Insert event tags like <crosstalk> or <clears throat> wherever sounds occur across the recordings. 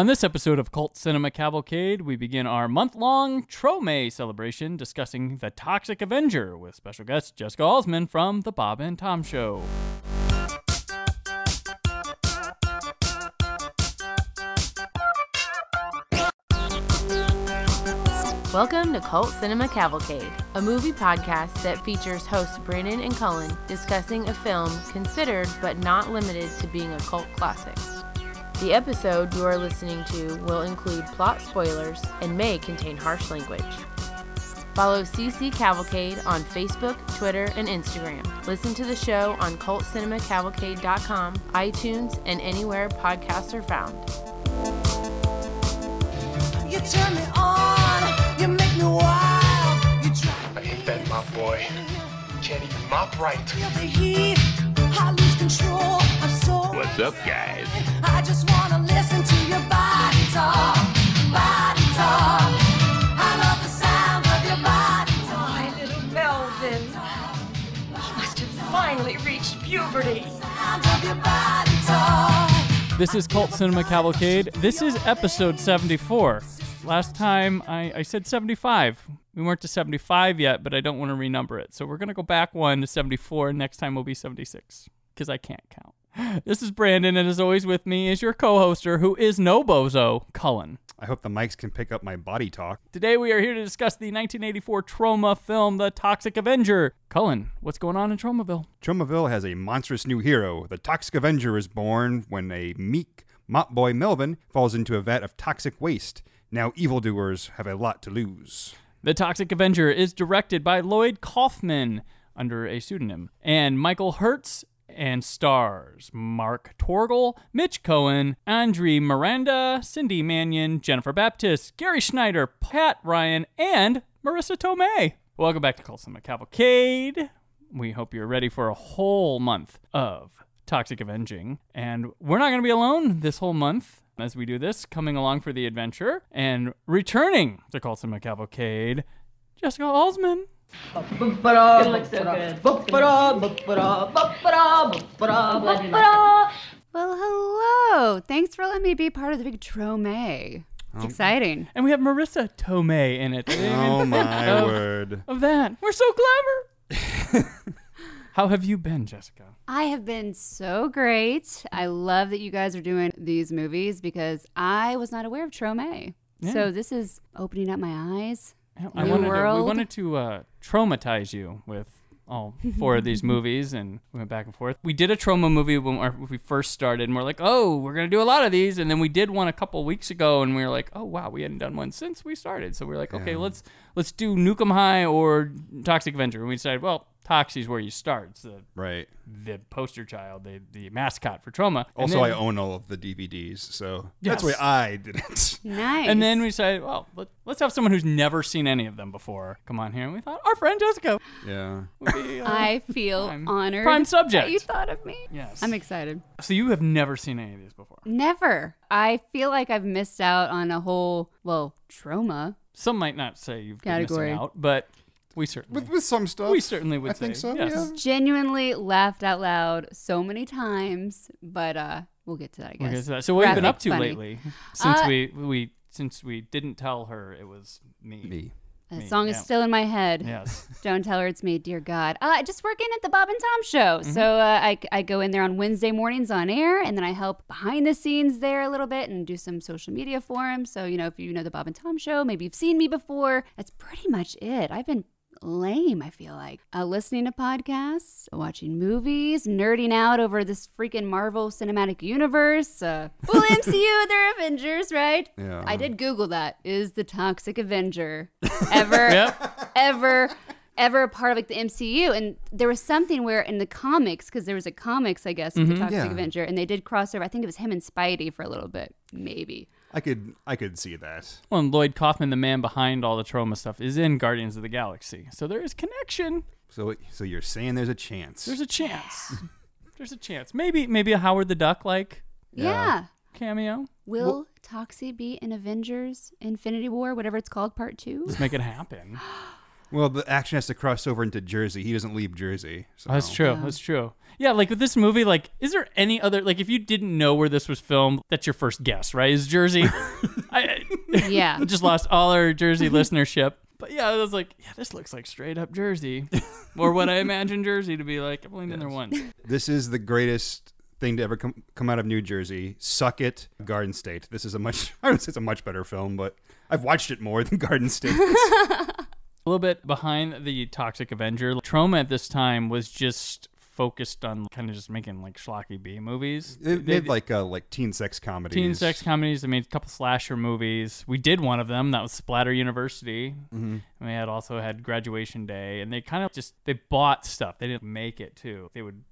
On this episode of Cult Cinema Cavalcade, we begin our month long Trome celebration discussing The Toxic Avenger with special guest Jessica Alsman from The Bob and Tom Show. Welcome to Cult Cinema Cavalcade, a movie podcast that features hosts Brandon and Cullen discussing a film considered but not limited to being a cult classic. The episode you are listening to will include plot spoilers and may contain harsh language. Follow CC Cavalcade on Facebook, Twitter, and Instagram. Listen to the show on cultcinemacavalcade.com, iTunes, and anywhere podcasts are found. You turn me on, you make me wild. You try I hate that mop boy. Can't even mop right. What's up, guys? I just wanna listen to your body talk, body talk. I love the sound of your body talk. My little Melvin. He must have finally reached puberty. Sound of your body talk. This is Cult Cinema Cavalcade. This is episode 74. Last time I, I said 75. We weren't to 75 yet, but I don't want to renumber it. So we're going to go back one to 74. Next time will be 76 because I can't count. This is Brandon, and as always, with me is your co hoster, who is no bozo, Cullen. I hope the mics can pick up my body talk. Today we are here to discuss the 1984 Troma film, The Toxic Avenger. Cullen, what's going on in Tromaville? Tromaville has a monstrous new hero. The Toxic Avenger is born when a meek mop boy Melvin falls into a vat of toxic waste. Now evildoers have a lot to lose. The Toxic Avenger is directed by Lloyd Kaufman under a pseudonym, and Michael Herz and stars Mark Torgl, Mitch Cohen, Andree Maranda, Cindy Manion, Jennifer Babtist, Gary Schneider, Pat Ryan, and Marisa Tomei. Welcome back to Cinema Cavalcade. We hope you're ready for a whole month of Toxic Avenging, and we're not going to be alone this whole month as we do this, coming along for the adventure and returning to Cinema Cavalcade, Jessica Alsman. It looks so good. Well, hello. Thanks for letting me be part of the big Trome. It's um, exciting. And we have Marisa Tomei in it. Oh my <laughs> Of- word. Of that. We're so clever. <laughs> How have you been, Jessica? I have been so great. I love that you guys are doing these movies because I was not aware of Trome. Yeah. So this is opening up my eyes. I New wanted to, we wanted to uh, traumatize you with all four of these <laughs> movies, and we went back and forth. We did a Troma movie when our- when we first started, and we're like, oh, we're gonna do a lot of these, and then we did one a couple weeks ago, and we were like, oh wow, we hadn't done one since we started, so we are like, okay, let's let's do Nuke 'Em High or Toxic Avenger, and we decided, well, Toxie's where you start. It's the Right. the poster child, the the mascot for Troma. And Also, then- I own all of the DVDs, so Yes. that's why I did it. <laughs> Nice. And then we decided, well, let, let's have someone who's never seen any of them before come on here. And we thought, our friend Jessica yeah. be. Uh, I feel Prime- honored. prime subject. that you thought of me. yes. I'm excited. so you have never seen any of these before. Never. I feel like I've missed out on a whole, well, Troma. Some might not say you've been Category. missing out, but we certainly, With, with some stuff. we certainly would I think so, yes. yeah. Genuinely laughed out loud so many times, but uh we'll get to that, I guess. We'll get to that. So what have you been up to funny. lately? Since Uh, we we since we didn't tell her it was me. Me. The Me, song is yeah. still in my head. Yes. <laughs> Don't tell her it's me, dear God. Uh, just working at the Bob and Tom show. Mm-hmm. So uh, I, I go in there on Wednesday mornings on air, and then I help behind the scenes there a little bit and do some social media for him. So, you know, if you know the Bob and Tom show, maybe you've seen me before. That's pretty much it. I've been lame, I feel like. Uh, listening to podcasts, watching movies, nerding out over this freaking Marvel Cinematic Universe. Uh, well, MCU, <laughs> they're Avengers, right? Yeah. I did Google that. Is the Toxic Avenger <laughs> ever, Yep. ever, ever a part of like the MCU? And there was something where in the comics, because there was a comics, I guess, of the Toxic Yeah. Avenger, and they did crossover. I think it was him and Spidey for a little bit, maybe. I could I could see that. Well, and Lloyd Kaufman, the man behind all the Troma stuff, is in Guardians of the Galaxy. So there is connection. So so you're saying there's a chance. There's a chance. <laughs> There's a chance. Maybe maybe a Howard the Duck like Yeah. cameo. Will Toxie be in Avengers Infinity War, whatever it's called, part two? Let's make it happen. <gasps> <gasps> <gasps> Well, the action has to cross over into Jersey. He doesn't leave Jersey. So. Oh, That's true. That's true. Yeah, like with this movie, like, is there any other like if you didn't know where this was filmed, that's your first guess, right? Is Jersey? <laughs> I, Yeah. <laughs> Just lost all our Jersey listenership. But yeah, I was like, yeah, this looks like straight up Jersey, <laughs> or what I imagine Jersey to be like. I've only been there once. This is the greatest thing to ever come, come out of New Jersey. Suck it, Garden State. This is a much, I would say it's a much better film, but I've watched it more than Garden State. A little bit behind the Toxic Avenger. Troma at this time was just focused on kind of just making like schlocky B movies. They made like uh, like teen sex comedies. teen sex comedies. They made a couple slasher movies. We did one of them. That was Splatter University. Mm-hmm. And we had also had Graduation Day. And they kind of just they bought stuff. They didn't make it too. They would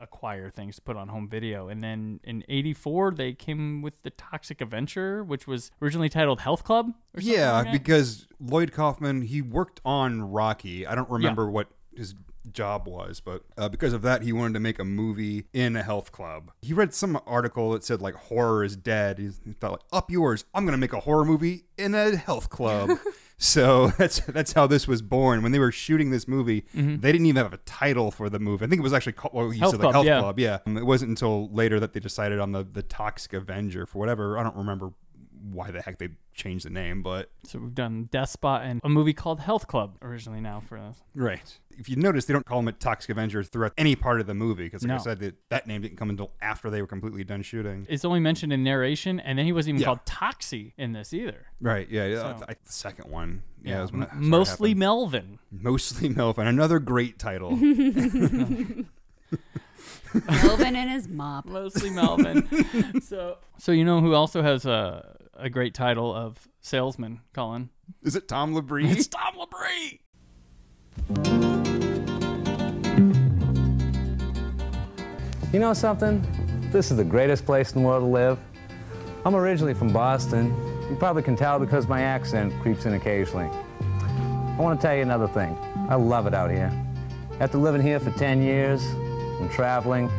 acquire things to put on home video. And then in '84 they came with the Toxic Adventure, which was originally titled Health Club. Or something Yeah, like because Lloyd Kaufman he worked on Rocky. I don't remember what his job was, but uh, because of that, he wanted to make a movie in a health club. He read some article that said like horror is dead. He he thought like up yours. I'm gonna make a horror movie in a health club. <laughs> so <laughs> that's that's how this was born. When they were shooting this movie, they didn't even have a title for the movie. I think it was actually called well, you Mm-hmm. Health said like Club, Health yeah. Club. Yeah, Um, it wasn't until later that they decided on the the Toxic Avenger for whatever. I don't remember why the heck they changed the name, but So we've done Death Spa and a movie called Health Club originally now for us. Right. If you notice, they don't call him a Toxic Avenger throughout any part of the movie because, like I said, that, that name didn't come until after they were completely done shooting. It's only mentioned in narration, and then he wasn't even Yeah. called Toxie in this either. Right. Yeah. yeah So- I, the second one. Yeah. was when that M- mostly happening. Melvin. mostly <laughs> Melvin. Another great title. <laughs> <laughs> Melvin and his mop. Mostly Melvin. so, so you know who also has a a great title of salesman, Colin? Is it Tom Labrie? <laughs> It's Tom Labrie. You know something? This is the greatest place in the world to live. I'm originally from Boston. You probably can tell because my accent creeps in occasionally. I want to tell you another thing. I love it out here. After living here for 10 years and traveling,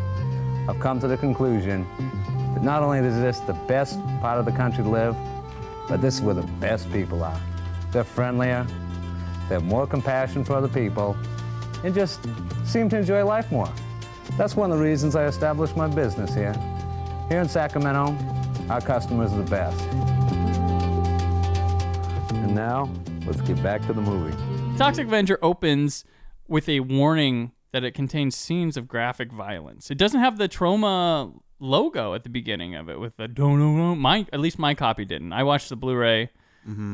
I've come to the conclusion that not only is this the best part of the country to live, but this is where the best people are. They're friendlier, they have more compassion for other people, and just seem to enjoy life more. That's one of the reasons I established my business here. Here in Sacramento, our customers are the best. And now, let's get back to the movie. Toxic Avenger opens with a warning that it contains scenes of graphic violence. It doesn't have the Troma logo at the beginning of it with the don't know. My at least my copy didn't. I watched the Blu-ray.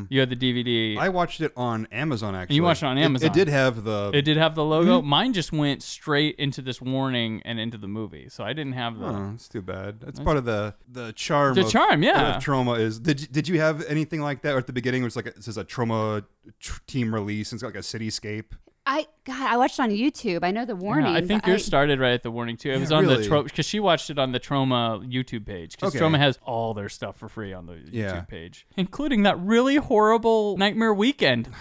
You had the DVD. I watched it on Amazon, actually. You watched it on Amazon. It, did have the. it did have the logo. Mm-hmm. Mine just went straight into this warning and into the movie, so I didn't have the. Oh, it's too bad. That's part of the the charm. The of- charm, yeah. Of Troma is. Did you- did you have anything like that? Or at the beginning, it was like a, it says a Troma tr- team release, and it's got like a cityscape. I God, I watched it on YouTube. I know the warning. Yeah, I think but yours started right at the warning too. It was on the really? Troma because she watched it on the Troma YouTube page because Okay. Troma has all their stuff for free on the YouTube Yeah. page, including that really horrible Nightmare Weekend <sighs> oh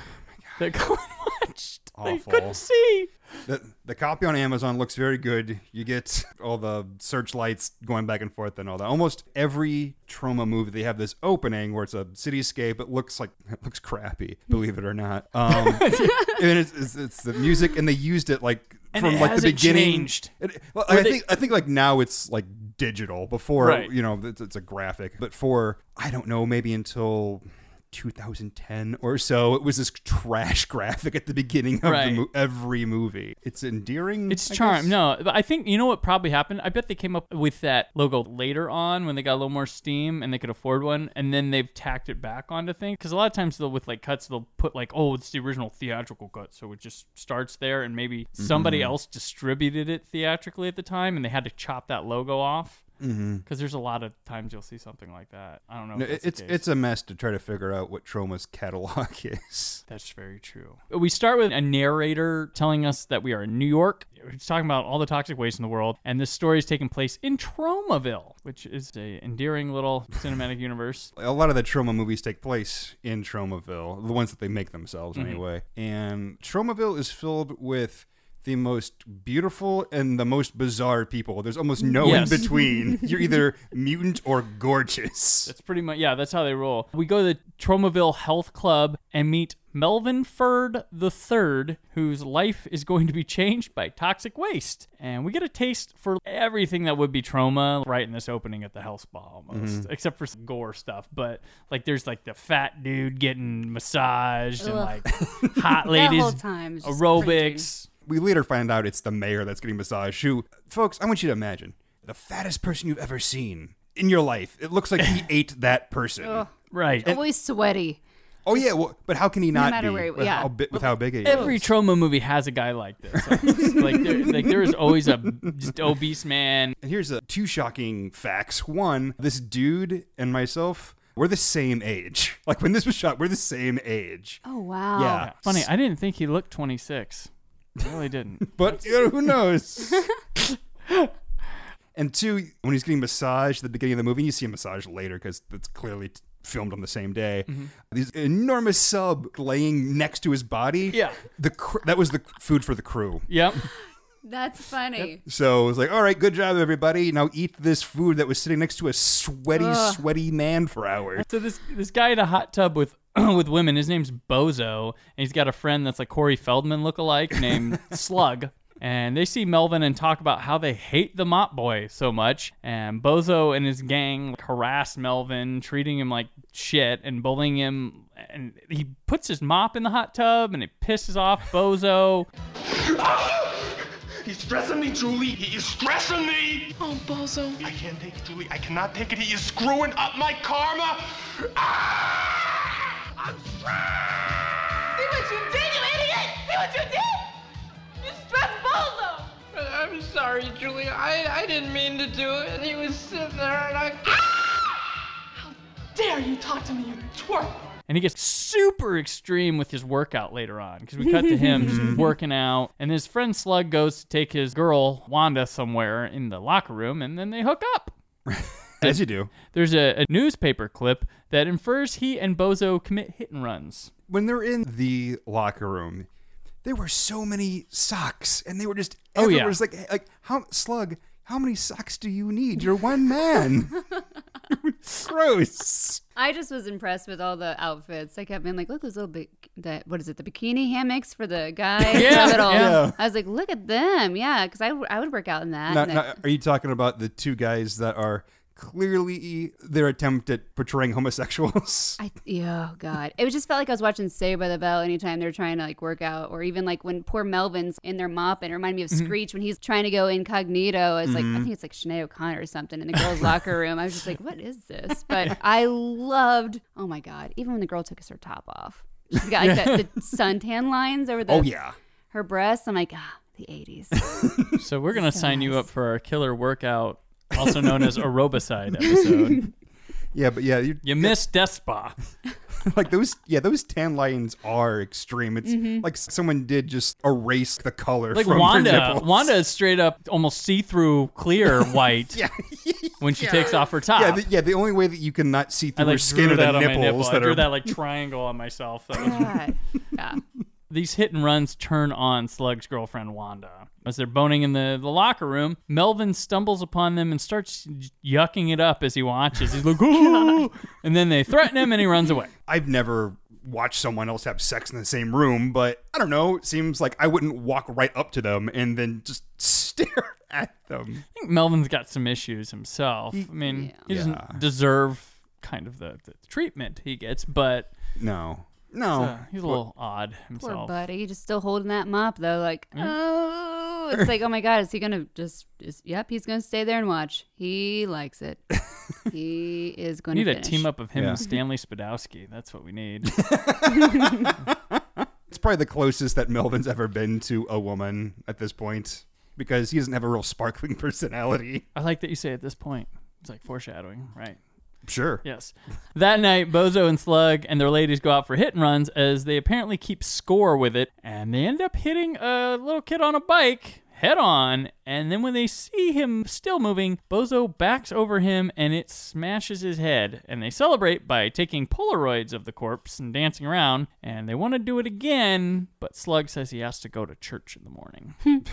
that Colin <laughs> watched. I Awful. couldn't see. The the copy on Amazon looks very good. You get all the searchlights going back and forth and all that. Almost every Troma movie they have this opening where it's a cityscape. It looks like <laughs> it looks crappy, believe it or not. Um, <laughs> and it's, it's, it's the music, and they used it like And from it like the hasn't beginning. changed. It- well, I they- think I think like now it's like digital. Before Right. you know it's, it's a graphic, but for I don't know maybe until. 2010 or so, it was this trash <laughs> graphic at the beginning of Right. the mo- every movie. It's endearing. It's I charm. guess. No, but I think you know what probably happened. I bet they came up with that logo later on when they got a little more steam and they could afford one, and then they've tacked it back onto things. Because a lot of times they'll with like cuts, they'll put like, oh, it's the original theatrical cut, so it just starts there, and maybe somebody Mm-hmm. else distributed it theatrically at the time, and they had to chop that logo off. Because there's a lot of times you'll see something like that. I don't know. Mm-hmm. No, it's it's a mess to try to figure out what Troma's catalog <laughs> is. That's very true. We start with a narrator telling us that we are in New York. He's talking about all the toxic waste in the world, and this story is taking place in Tromaville, which is a endearing little <laughs> cinematic universe. A lot of the Troma movies take place in Tromaville, the ones that they make themselves Mm-hmm. anyway. And Tromaville is filled with the most beautiful and the most bizarre people. There's almost no Yes. in between. <laughs> You're either mutant or gorgeous. That's pretty much yeah. That's how they roll. We go to the Tromaville Health Club and meet Melvin Ferd the Third, whose life is going to be changed by toxic waste, and we get a taste for everything that would be Troma right in this opening at the health spa, almost, Mm-hmm. except for some gore stuff. But like, there's like the fat dude getting massaged and like hot <laughs> ladies whole time aerobics. We later find out it's the mayor that's getting massaged. Who, folks, I want you to imagine the fattest person you've ever seen in your life. It looks like he <laughs> ate that person. Ugh. Right. Always sweaty. Oh yeah, well, but how can he not matter be where he- with, yeah. how, bi- with how big he is? Every Troma movie has a guy like this. <laughs> like, there, like there is always a just obese man. And here's uh, two shocking facts. One, this dude and myself, we're the same age. <laughs> Like when this was shot, we're the same age. Oh wow. Yeah. Funny, I didn't think he looked 26. I really didn't. <laughs> But you know, who <laughs> knows? <laughs> and two, when he's getting massaged at the beginning of the movie, you see a massage later because it's clearly t- filmed on the same day. Mm-hmm. These enormous sub laying next to his body. Yeah. the cr- that was the food for the crew. Yep. That's funny. So it was like, all right, good job, everybody. Now eat this food that was sitting next to a sweaty, Ugh. sweaty man for hours. So this this guy in a hot tub with <clears throat> with women, his name's Bozo, and he's got a friend that's like Corey Feldman lookalike named <laughs> Slug. And they see Melvin and talk about how they hate the mop boy so much. And Bozo and his gang like, harass Melvin, treating him like shit and bullying him. And he puts his mop in the hot tub and it pisses off Bozo. <laughs> He's stressing me, Julie. He is stressing me. Oh, Bozo. I can't take it, Julie. I cannot take it. He is screwing up my karma. Ah! I'm stressed. See what you did, you idiot! See what you did! You stressed Bozo! I'm sorry, Julie. I, I didn't mean to do it. And he was sitting there and I. How dare you talk to me, you twerp! And he gets super extreme with his workout later on because we cut to him just <laughs> working out. And his friend Slug goes to take his girl, Wanda, somewhere in the locker room and then they hook up. <laughs> As you do. There's a, a newspaper clip that infers he and Bozo commit hit and runs. When they're in the locker room, there were so many socks, and they were just Oh, everywhere. yeah. It's like, like how slug? How many socks do you need? You're one man. <laughs> Gross. I just was impressed with all the outfits. I kept being like, look, those little big, that what is it, the bikini hammocks for the guys? Yeah, Have it all. yeah. I was like, look at them, yeah, because I, w- I would work out in that. Now, now, are you talking about the two guys that are clearly their attempt at portraying homosexuals? <laughs> I, oh god, it was just felt like I was watching Saved by the Bell anytime they're trying to like work out, or even like when poor Melvin's in their mop, and it reminded me of Mm-hmm. Screech when he's trying to go incognito. It's like I think it's like Sinead O'Connor or something in the girls' <laughs> locker room. I was just like, what is this? <laughs> But I loved. Oh my god, even when the girl took her top off, she's got like the, the suntan lines over the oh yeah. her breasts. I'm like, ah, the 80s. So we're going to sign you up for our killer workout, also known as aerobicide episode. <laughs> Yeah, but yeah, you, You missed Death Spa. <laughs> like those. Yeah, those tan lines are extreme. It's Mm-hmm. like someone did just erase the color Like from her Wanda. nipples. Wanda is straight up almost see through clear <laughs> white Yeah, when she takes off her top. yeah, the, yeah. The only way that you can not see I through like her skin drew are that the on my nipple. nipples I that drew are. that like triangle on myself. That was God. Yeah. These hit and runs turn on Slug's girlfriend Wanda. As they're boning in the, the locker room, Melvin stumbles upon them and starts yucking it up as he watches. He's like, "Ooh!" <laughs> and then they threaten him and he runs away. I've never watched someone else have sex in the same room, but I don't know. It seems like I wouldn't walk right up to them and then just <laughs> stare at them. I think Melvin's got some issues himself. I mean, he doesn't Yeah. deserve kind of the, the treatment he gets, but No, no. uh, he's a little odd himself. Poor himself. buddy, just still holding that mop though. Like, oh, it's like, oh my god, is he gonna just? Is, yep, he's gonna stay there and watch. He likes it. <laughs> he is We going need to a team up of him Yeah. and Stanley Spadowski. That's what we need. <laughs> It's probably the closest that Melvin's ever been to a woman at this point because he doesn't have a real sparkling <laughs> personality. I like that you say at this point. It's like foreshadowing, right? Sure. Yes. That night, Bozo and Slug and their ladies go out for hit and runs as they apparently keep score with it, and they end up hitting a little kid on a bike head on, and then when they see him still moving, Bozo backs over him and it smashes his head. And they celebrate by taking Polaroids of the corpse and dancing around, and they want to do it again, but Slug says he has to go to church in the morning. <laughs>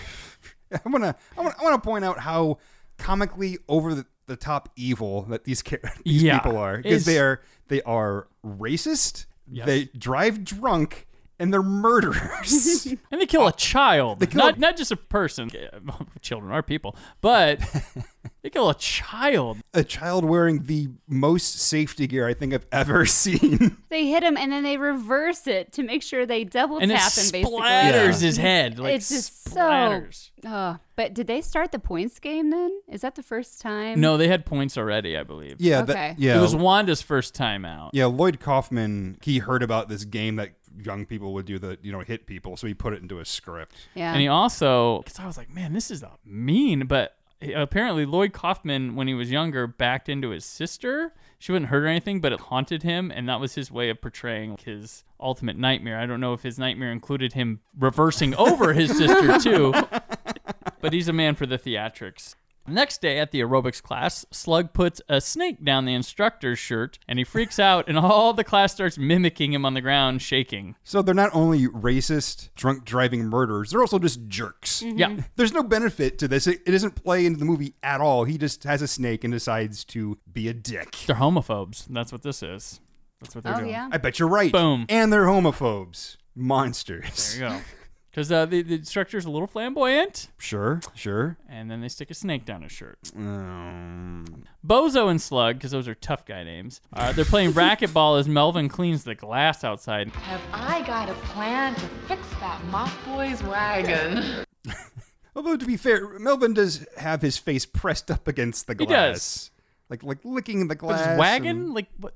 I want to I want to point out how comically over the, the top evil that these cha- <laughs> these Yeah. people are because they are they are racist. Yes. They drive drunk and they're murderers. <laughs> And they kill a uh, child. kill not a- not just a person. <laughs> Children are people, but <laughs> they kill a child. a child wearing the most safety gear I think I've ever seen. They hit him and then they reverse it to make sure they double And it tap him basically. splatters Yeah. his head. Like it's just splatters. so. Oh, but did they start the points game then? Is that the first time? No, they had points already, I believe. yeah, Okay. that, yeah. It was Wanda's first time out. yeah, Lloyd Kaufman, he heard about this game that young people would do that, you know, hit people, so he put it into a script. Yeah. And he also, because I was like, man, this is a mean, but eh, apparently Lloyd Kaufman, when he was younger, backed into his sister. She wouldn't hurt or anything, but it haunted him, and that was his way of portraying his ultimate nightmare. I don't know if his nightmare included him reversing over his sister too, <laughs> but he's a man for the theatrics. Next day at the aerobics class, Slug puts a snake down the instructor's shirt and he freaks <laughs> out, and all the class starts mimicking him on the ground, shaking. So they're not only racist, drunk driving murderers, they're also just jerks. Mm-hmm. Yeah. <laughs> There's no benefit to this. It, it doesn't play into the movie at all. He just has a snake and decides to be a dick. They're homophobes. That's what this is. That's what they're oh doing. yeah. I bet you're right. Boom. And they're homophobes. Monsters. There you go. <laughs> Because uh, the, the instructor's a little flamboyant, Sure, sure. and then they stick a snake down his shirt. Um, Bozo and Slug, because those are tough guy names, uh, they're playing racquetball as Melvin cleans the glass outside. Have I got a plan to fix that mop boy's wagon? <laughs> although to be fair, Melvin does have his face pressed up against the glass. He glass. does. Like like licking in the But glass. his wagon? and- Like, what?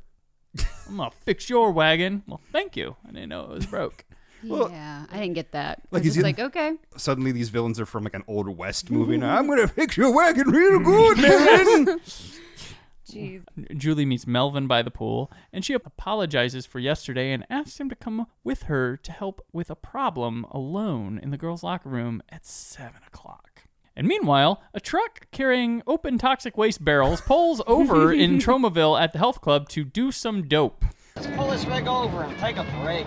I'm going to fix your wagon. Well, thank you. I didn't know it was broke. Well- yeah, I didn't get that. Like, Like, is just he- like okay. Suddenly these villains are from like an old west movie now. I'm mm-hmm. gonna fix your wagon real good, man. <laughs> Jeez. Julie meets Melvin by the pool, and she apologizes for yesterday and asks him to come with her to help with a problem alone in the girls' locker room at 7 o'clock. And meanwhile, a truck carrying open toxic waste barrels pulls over in <laughs> Tromaville at the health club to do some dope. Let's pull this rig over and take a break.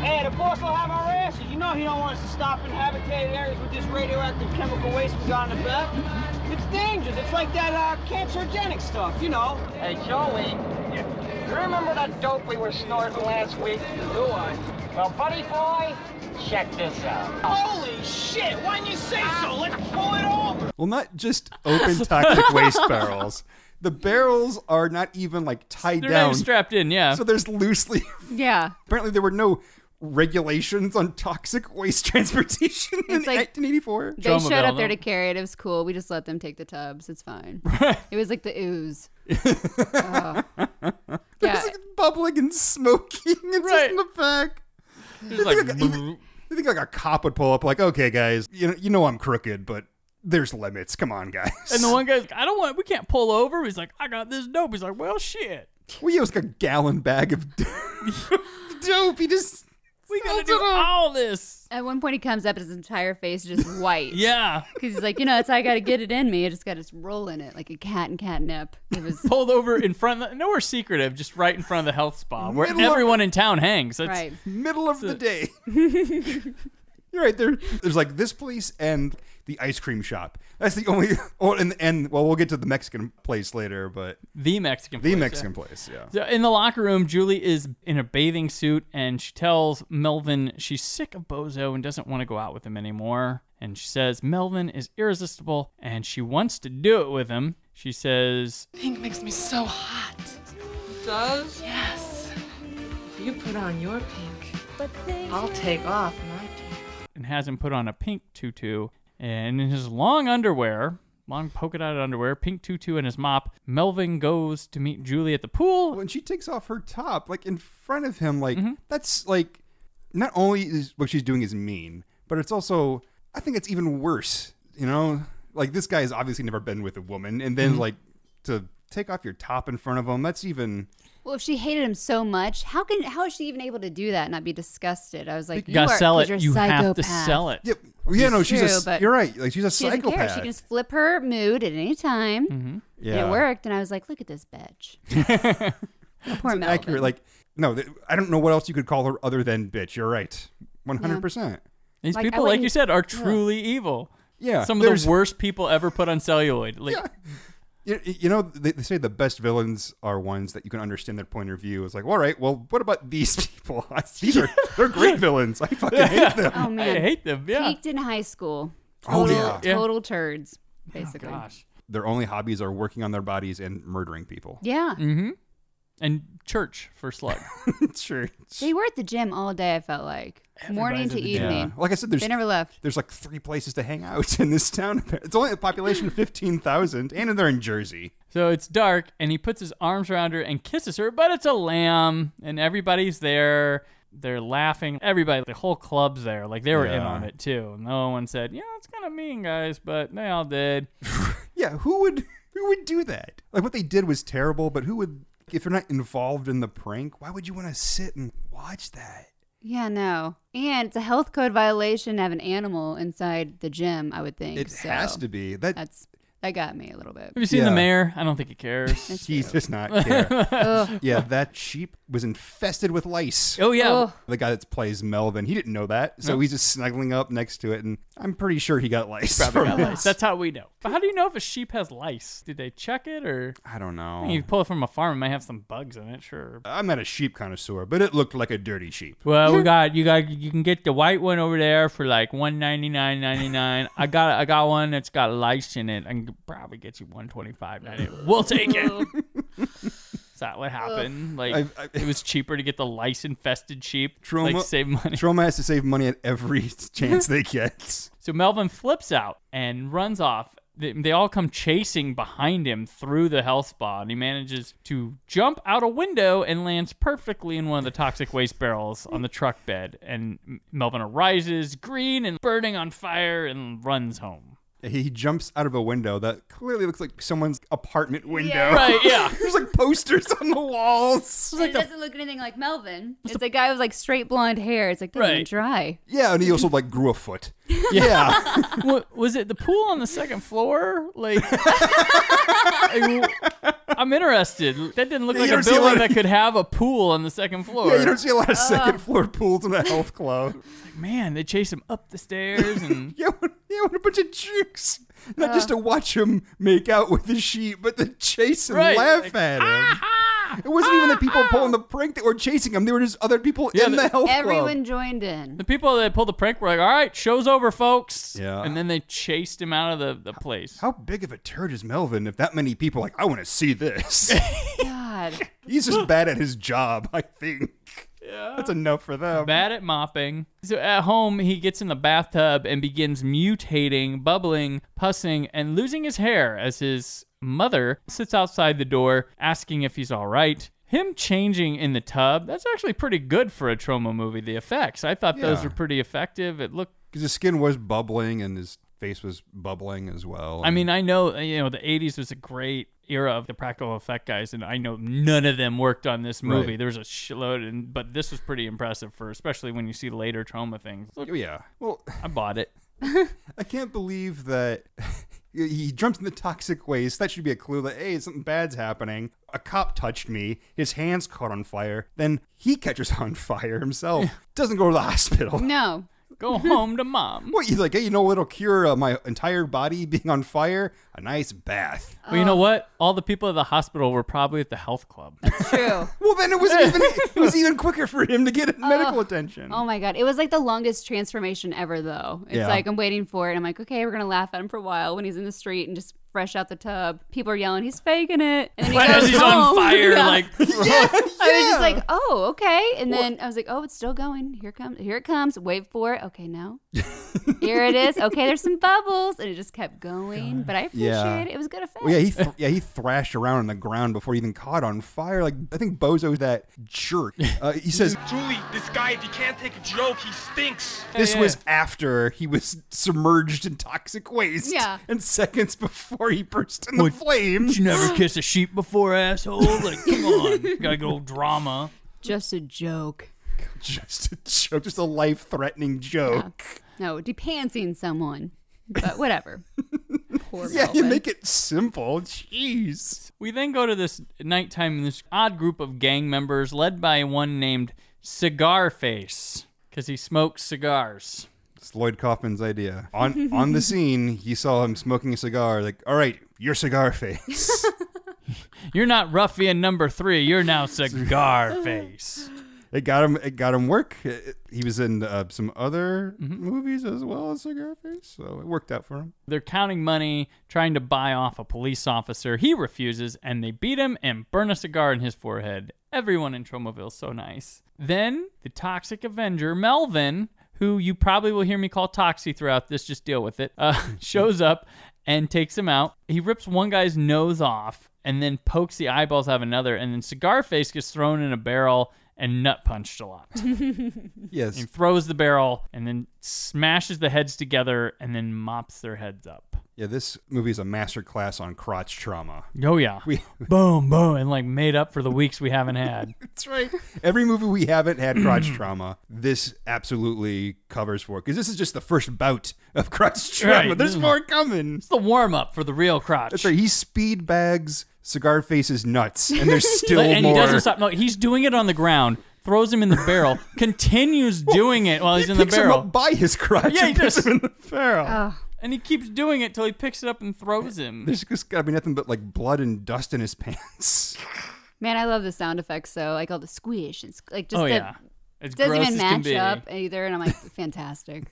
Hey, the boss will have our asses. You know he don't want us to stop in habitated areas with this radioactive chemical waste we got in the back. It's dangerous. It's like that uh, cancerogenic stuff, you know. Hey, Joey, you, you remember that dope we were snorting last week? Do I? Well, buddy boy, check this out. Holy shit! Why didn't you say so? Let's pull it over. well, not just open toxic <laughs> waste barrels. The barrels are not even like tied down. They're not down. even strapped in, yeah. So there's loosely. Yeah. Apparently, there were no regulations on toxic waste <laughs> transportation in It's like- 1984. They showed up there to carry it. It was cool. We just let them take the tubs. It's fine. Right. <laughs> It was like the ooze. <laughs> Oh. Yeah. It's like bubbling and smoking. It's Right. just in the back. It's like, I think like a cop would pull up, like, okay, guys, you know, you know I'm crooked, but there's limits. Come on, guys. and the one guy's like, I don't want, we can't pull over. He's like, I got this dope. He's like, well, shit. we use like a gallon bag of dope. He just We gotta do all. all this. At one point, he comes up, his entire face is just <laughs> white. Yeah. Because he's like, you know, it's I got to get it in me. I just got to roll in it like a cat and catnip. It was pulled over in front of the, nowhere secretive, just right in front of the health spa where Middle of- everyone in town hangs. That's, right. middle of the day. <laughs> You're right. There, there's like this place and the ice cream shop. That's the only. <laughs> Oh, and and well, we'll get to the Mexican place later, but The Mexican the place, Mexican yeah. place, yeah. So in the locker room, Julie is in a bathing suit and she tells Melvin she's sick of Bozo and doesn't want to go out with him anymore. And she says Melvin is irresistible and she wants to do it with him. She says, Pink makes me so hot. It does? Yes. If you put on your pink, I'll take off my pink. and has him put on a pink tutu. And in his long underwear, long polka dotted underwear, pink tutu, and his mop, Melvin goes to meet Julie at the pool. When she takes off her top, like in front of him, like Mm-hmm. that's like not only is what she's doing is mean, but it's also I think it's even worse. You know, like this guy has obviously never been with a woman, and Mm-hmm. then like to take off your top in front of him, that's even. Well, if she hated him so much, how can how is she even able to do that and not be disgusted? I was like, You gotta are, sell 'cause it. You're a have to psychopath. sell it. Yeah, yeah no, she's a. true, s- but You're right. Like she's a She doesn't care. psychopath. She can just flip her mood at any time. Mm-hmm. And Yeah. it worked. And I was like, look at this bitch. <laughs> Poor Melvin. accurate. Like no, th- I don't know what else you could call her other than bitch. You're right. One hundred percent. These Like, people, like you said, are truly evil. Yeah, Some of the worst people ever put on celluloid. Like, You, you know, they, they say the best villains are ones that you can understand their point of view. It's like, all right, well, what about these <laughs> people? <laughs> these are they're great <laughs> villains. I fucking hate them. oh man, I hate them. Yeah. peaked in high school. Oh, Total, yeah. Yeah. total turds, basically. Gosh. Their only hobbies are working on their bodies and murdering people. Yeah, Mm-hmm. And church for Slug. <laughs> church. they were at the gym all day. I felt like morning to at Yeah. evening. Like I said, there's They never left. there's like three places to hang out <laughs> in this town. It's only a population of fifteen thousand, and they're in Jersey. So it's dark, and he puts his arms around her and kisses her, but it's a lamb, and everybody's there. They're laughing. Everybody, the whole club's there. Like they were in on it too. No one said, "Yeah, it's kind of mean, guys," but they all did. <laughs> Yeah, who would who would do that? Like what they did was terrible, but who would if you're not involved in the prank, why would you want to sit and watch that? Yeah, no. And it's a health code violation to have an animal inside the gym, I would think. It so has to be. That That's that got me a little bit. Have you seen the mayor? I don't think he cares. he just not <laughs> care. Yeah, that sheep was infested with lice. oh yeah. Ugh. The guy that plays Melvin, he didn't know that, so Nope. he's just snuggling up next to it, and I'm pretty sure he got lice. Probably from got lice. That's how we know. But how do you know if a sheep has lice? Did they check it, or I don't know. you pull it from a farm? It might have some bugs in it. Sure. I'm not a sheep connoisseur, but it looked like a dirty sheep. Well, we <laughs> got you got you can get the white one over there for like one ninety nine ninety nine. I got I got one that's got lice in it. I can probably get you one twenty five ninety. <laughs> We'll take it. Is that what happened? Like I- I- it was cheaper to get the lice infested sheep. Troma, like save money. Troma has to save money at every <laughs> chance they get. So Melvin flips out and runs off. They, all come chasing behind him through the health spa, and he manages to jump out a window and lands perfectly in one of the toxic waste barrels on the truck bed. And Melvin arises, green and burning on fire, and runs home. He jumps out of a window that clearly looks like someone's apartment window. Yeah. Right, yeah. <laughs> There's like posters on the walls. it doesn't look anything like Melvin. It's a guy with like straight blonde hair. It's like, that Right. ain't dry. Yeah, and he also like grew a foot. <laughs> Yeah. <laughs> Wa- was it the pool on the second floor? Like, I- I'm interested. That didn't look Yeah, like a don't see a building lot of- that could have a pool on the second floor. <laughs> yeah, you don't see a lot of uh. second floor pools in a health club. Man, they chase him up the stairs and <laughs> Yeah, when- yeah, when a bunch of chicks. Not just uh. to watch him make out with the sheep, but to chase and Right, laugh like, at him. <laughs> It wasn't even the people pulling the prank that were chasing him. They were just other people Yeah, in the- the health Everyone club. joined in. The people that pulled the prank were like, "All right, show's over, folks." Yeah. And then they chased him out of the, the place. How big of a turd is Melvin if that many people are like, I want to see this? <laughs> God. He's just bad at his job, I think. Yeah. That's enough for them. Bad at mopping. So at home, he gets in the bathtub and begins mutating, bubbling, pussing, and losing his hair as his mother sits outside the door asking if he's all right. Him changing in the tub, that's actually pretty good for a Troma movie. The effects, I thought those Yeah. were pretty effective. It looked Because his skin was bubbling and his face was bubbling as well. I mean, I know uh, you know the '80s was a great era of the practical effect guys, and I know none of them worked on this movie. Right. There was a shitload, and but this was pretty impressive for, especially when you see later Troma things. Look, oh, yeah. Well, I bought it. I can't believe that <laughs> he jumps in the toxic waste. That should be a clue that, hey, something bad's happening. A cop touched me. His hands caught on fire. Then he catches on fire himself. Doesn't go to the <laughs> hospital. No. Go <laughs> home to mom. What, he's like, hey, you know what'll cure uh, my entire body <laughs> being on fire? A nice bath. Well, you know what? All the people at the hospital were probably at the health club. True. <laughs> Well, then it was even it was even quicker for him to get medical attention. Oh my god, it was like the longest transformation ever, though. It's Yeah. like I'm waiting for it. And I'm like, okay, we're gonna laugh at him for a while when he's in the street and just fresh out the tub. People are yelling, he's faking it, and then he As goes he's on fire, <laughs> Yeah. like <laughs> I was just like, oh, okay. And then I was like, oh, it's still going. Here comes, here it comes. Wait for it. Okay, no. <laughs> Here it is. Okay, there's some bubbles, and it just kept going. But I appreciate Yeah. it. It was good effect. Well, yeah, he th- yeah he thrashed around on the ground before he even caught on fire. Like I think Bozo's that jerk. Uh, he says Julie, this guy, if he can't take a joke, he stinks. this yeah. was after he was submerged in toxic waste. Yeah. and seconds before. Before he burst into flames. You never kiss a sheep before, asshole. Like, come <laughs> on, gotta go drama. Just a joke. Just a joke, just a life-threatening joke. No, depantsing someone. But whatever. <laughs> Poor Yeah, you Melvin. make it simple. Jeez. We then go to this nighttime, and this odd group of gang members led by one named Cigar Face, because he smokes cigars. It's Lloyd Kaufman's idea. On on the <laughs> scene, he saw him smoking a cigar. Like, all right, your cigar face. <laughs> You're not ruffian number three. You're now Cigar <laughs> Face. it got him. It got him work. It- he was in uh, some other movies as well as Cigar Face, so it worked out for him. They're counting money, trying to buy off a police officer. He refuses, and they beat him and burn a cigar in his forehead. Everyone in Tromaville's so nice. Then the Toxic Avenger, Melvin, who you probably will hear me call Toxie throughout this, just deal with it, uh, <laughs> shows <laughs> up and takes him out. He rips one guy's nose off and then pokes the eyeballs out of another, and then Cigar Face gets thrown in a barrel and nut punched a lot. <laughs> Yes. He throws the barrel and then smashes the heads together and then mops their heads up. Yeah, this movie is a master class on crotch trauma. Oh yeah, We- <laughs> boom, boom, and like made up for the weeks we haven't had. <laughs> That's right. Every movie we haven't had crotch <clears throat> trauma, this absolutely covers for because this is just the first bout of crotch trauma. Right. There's more coming. It's the warm up for the real crotch. That's right. He speed bags cigar faces nuts, and there's <laughs> still and more. he doesn't stop. No, he's doing it on the ground. Throws him in the barrel. <laughs> continues doing it while he's He in the picks him barrel, up by his crotch Yeah, he and puts just- him in the barrel. and he keeps doing it till he picks it up and throws him. There's just gotta be nothing but like blood and dust in his pants. <laughs> Man, I love the sound effects though, like all the squish and sc- like just oh the yeah, it's doesn't gross even as can match be. up either, and I'm like, fantastic.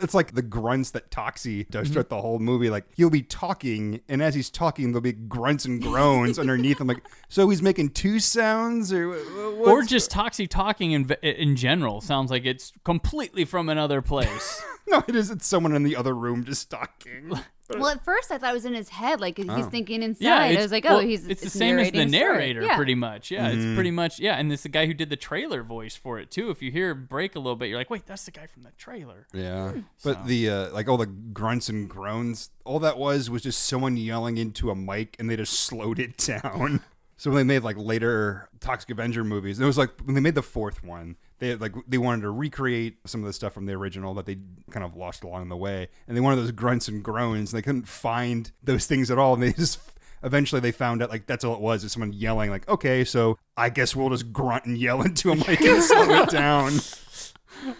It's like the grunts that Toxie Mm-hmm. does throughout the whole movie. Like he'll be talking, and as he's talking, there'll be grunts and groans <laughs> underneath. I'm like, so he's making two sounds, or wh- Or just Toxie talking in in general sounds like it's completely from another place. <laughs> no, it is. It's someone in the other room just talking. <laughs> well, at first I thought it was in his head, like he's thinking inside. Yeah, I it's, was like, oh, well, he's it's the same as the narrating a story. narrator, Yeah. pretty much. Yeah, Mm-hmm. it's pretty much yeah, and it's the guy who did the trailer voice for it too. If you hear it break a little bit, you're like, wait, that's the guy from the trailer. Yeah, but the uh, like all the grunts and groans, all that was was just someone yelling into a mic, and they just slowed it <laughs> down. so when they made like later Toxic Avenger movies, it was like when they made the fourth one, they like they wanted to recreate some of the stuff from the original that they kind of lost along the way, and they wanted those grunts and groans, and they couldn't find those things at all, and they <laughs> just. Eventually, they found out like that's all it was. Is someone yelling like, "Okay, so I guess we'll just grunt and yell <laughs> into a mic and slow it <laughs> down."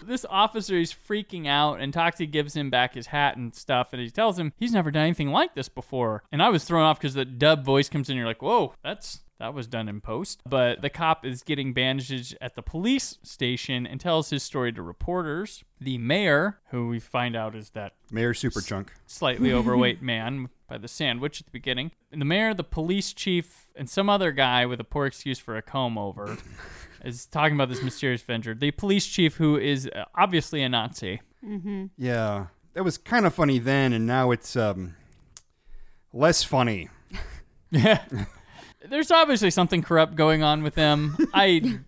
This officer is freaking out, and Toxie gives him back his hat and stuff, and he tells him he's never done anything like this before. And I was thrown off because the dub voice comes in, and you're like, whoa, that's that was done in post. But the cop is getting bandaged at the police station and tells his story to reporters. The mayor, who we find out is that Mayor Superchunk. slightly overweight man by the sandwich at the beginning. And the mayor, the police chief, and some other guy with a poor excuse for a comb over <laughs> is talking about this mysterious Avenger. The police chief, who is uh, obviously a Nazi. Yeah, that was kind of funny then, and now it's um less funny. <laughs> <laughs> There's obviously something corrupt going on with them. I,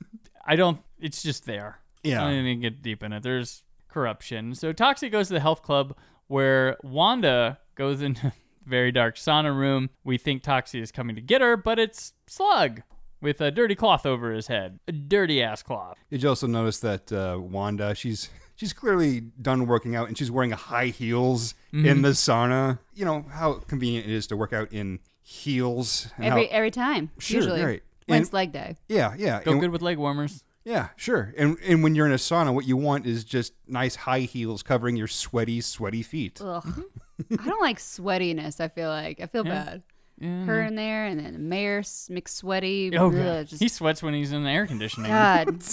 I don't. It's just there. Yeah. I don't even get deep in it. There's corruption. So Toxie goes to the health club where Wanda goes into <laughs> very dark sauna room. We think Toxie is coming to get her, but it's Slug with a dirty cloth over his head. A dirty ass cloth. Did you also notice that uh, Wanda? She's she's clearly done working out, and she's wearing high heels Mm-hmm. in the sauna. You know how convenient it is to work out in heels. and every how- every time. Sure, usually, right. When it's leg day? yeah, yeah, Go and- good with leg warmers. yeah, sure. And and when you're in a sauna, what you want is just nice high heels covering your sweaty, sweaty feet. Ugh. <laughs> I don't like sweatiness. I feel like I feel bad. Her mm-hmm. in there, and then the mayor McSweaty. Oh, Ugh, just, he sweats when he's in the air conditioning. God. <laughs>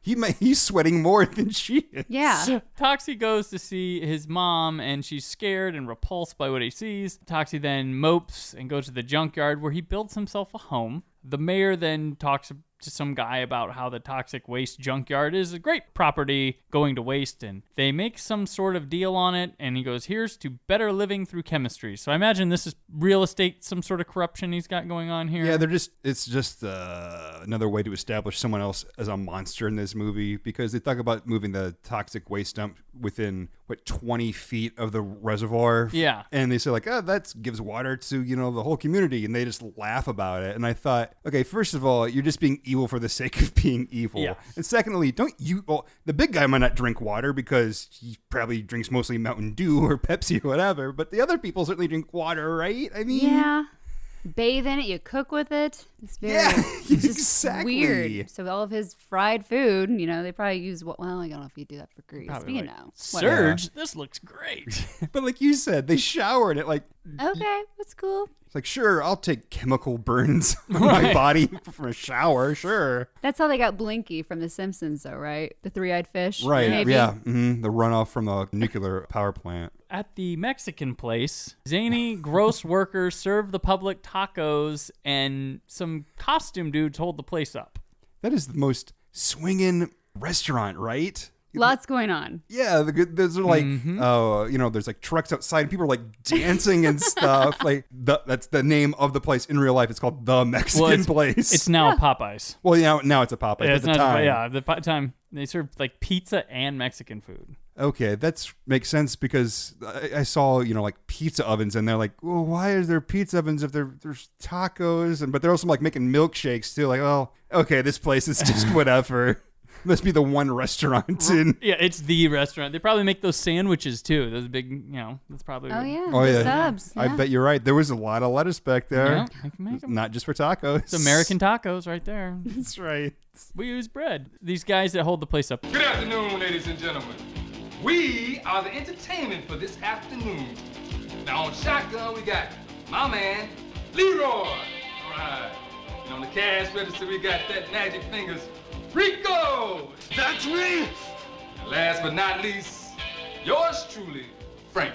He may, he's sweating more <laughs> than she is. Yeah. Toxie goes to see his mom, and she's scared and repulsed by what he sees. Toxie then mopes and goes to the junkyard where he builds himself a home. The mayor then talks to some guy about how the toxic waste junkyard is a great property going to waste, and they make some sort of deal on it. And he goes, "Here's to better living through chemistry." So I imagine this is real estate, some sort of corruption he's got going on here. Yeah, they're just it's just uh, another way to establish someone else as a monster in this movie because they talk about moving the toxic waste dump within what 20 feet of the reservoir. Yeah. And they say like, oh, that gives water to, you know, the whole community. And they just laugh about it. And I thought, okay, first of all, you're just being evil for the <laughs> sake of being evil. Yeah. And secondly, don't you, well, the big guy might not drink water because he probably drinks mostly Mountain Dew or <laughs> Pepsi or whatever, but the other people certainly drink water, right? I mean, Yeah. Bathe in it, you cook with it. It's very Yeah, <laughs> it's just exactly. weird. So all of his fried food, you know, they probably use what well, I don't know if you do that for grease, but you know. whatever. This looks great. <laughs> but like you said, they shower in it like, Okay, that's cool. it's like, sure, I'll take chemical burns <laughs> on my body from a shower, sure. That's how they got Blinky from The Simpsons, though, right? The three-eyed fish. Right. maybe? Yeah. hmm The runoff from the nuclear power plant. At the Mexican place, zany, <laughs> gross workers serve the public tacos, and some costume dudes hold the place up. That is the most swinging restaurant, right? Lots going on. Yeah, the good. Those are like, Mm-hmm. uh, you know, there's like trucks outside, and people are like dancing and <laughs> stuff. like the, that's the name of the place in real life. It's called the Mexican Well, it's, place. it's now Popeyes. well, yeah, now it's a Popeyes. Yeah, at it's the not- time, yeah, the time they serve like pizza and Mexican food. Okay, that's makes sense because I, I saw you know like pizza ovens and they're like, well, why is there pizza ovens if there there's tacos and but they're also like making milkshakes too. Like, oh, okay, this place is just <laughs> whatever. Must be the one restaurant in. Yeah, it's the restaurant. They probably make those sandwiches too. Those big, you know, that's probably. Oh yeah. Oh the yeah, Subs. I bet you're right. There was a lot of lettuce back there. Yeah, they can make 'em. Not just for tacos. It's American tacos right there. <laughs> That's right. We use bread. These guys that hold the place up. Good afternoon, ladies and gentlemen. We are the entertainment for this afternoon. Now on shotgun, we got my man, Leroy. All right. And on the cash register, we got that magic fingers, Rico. That's me. And last but not least, yours truly, Frank.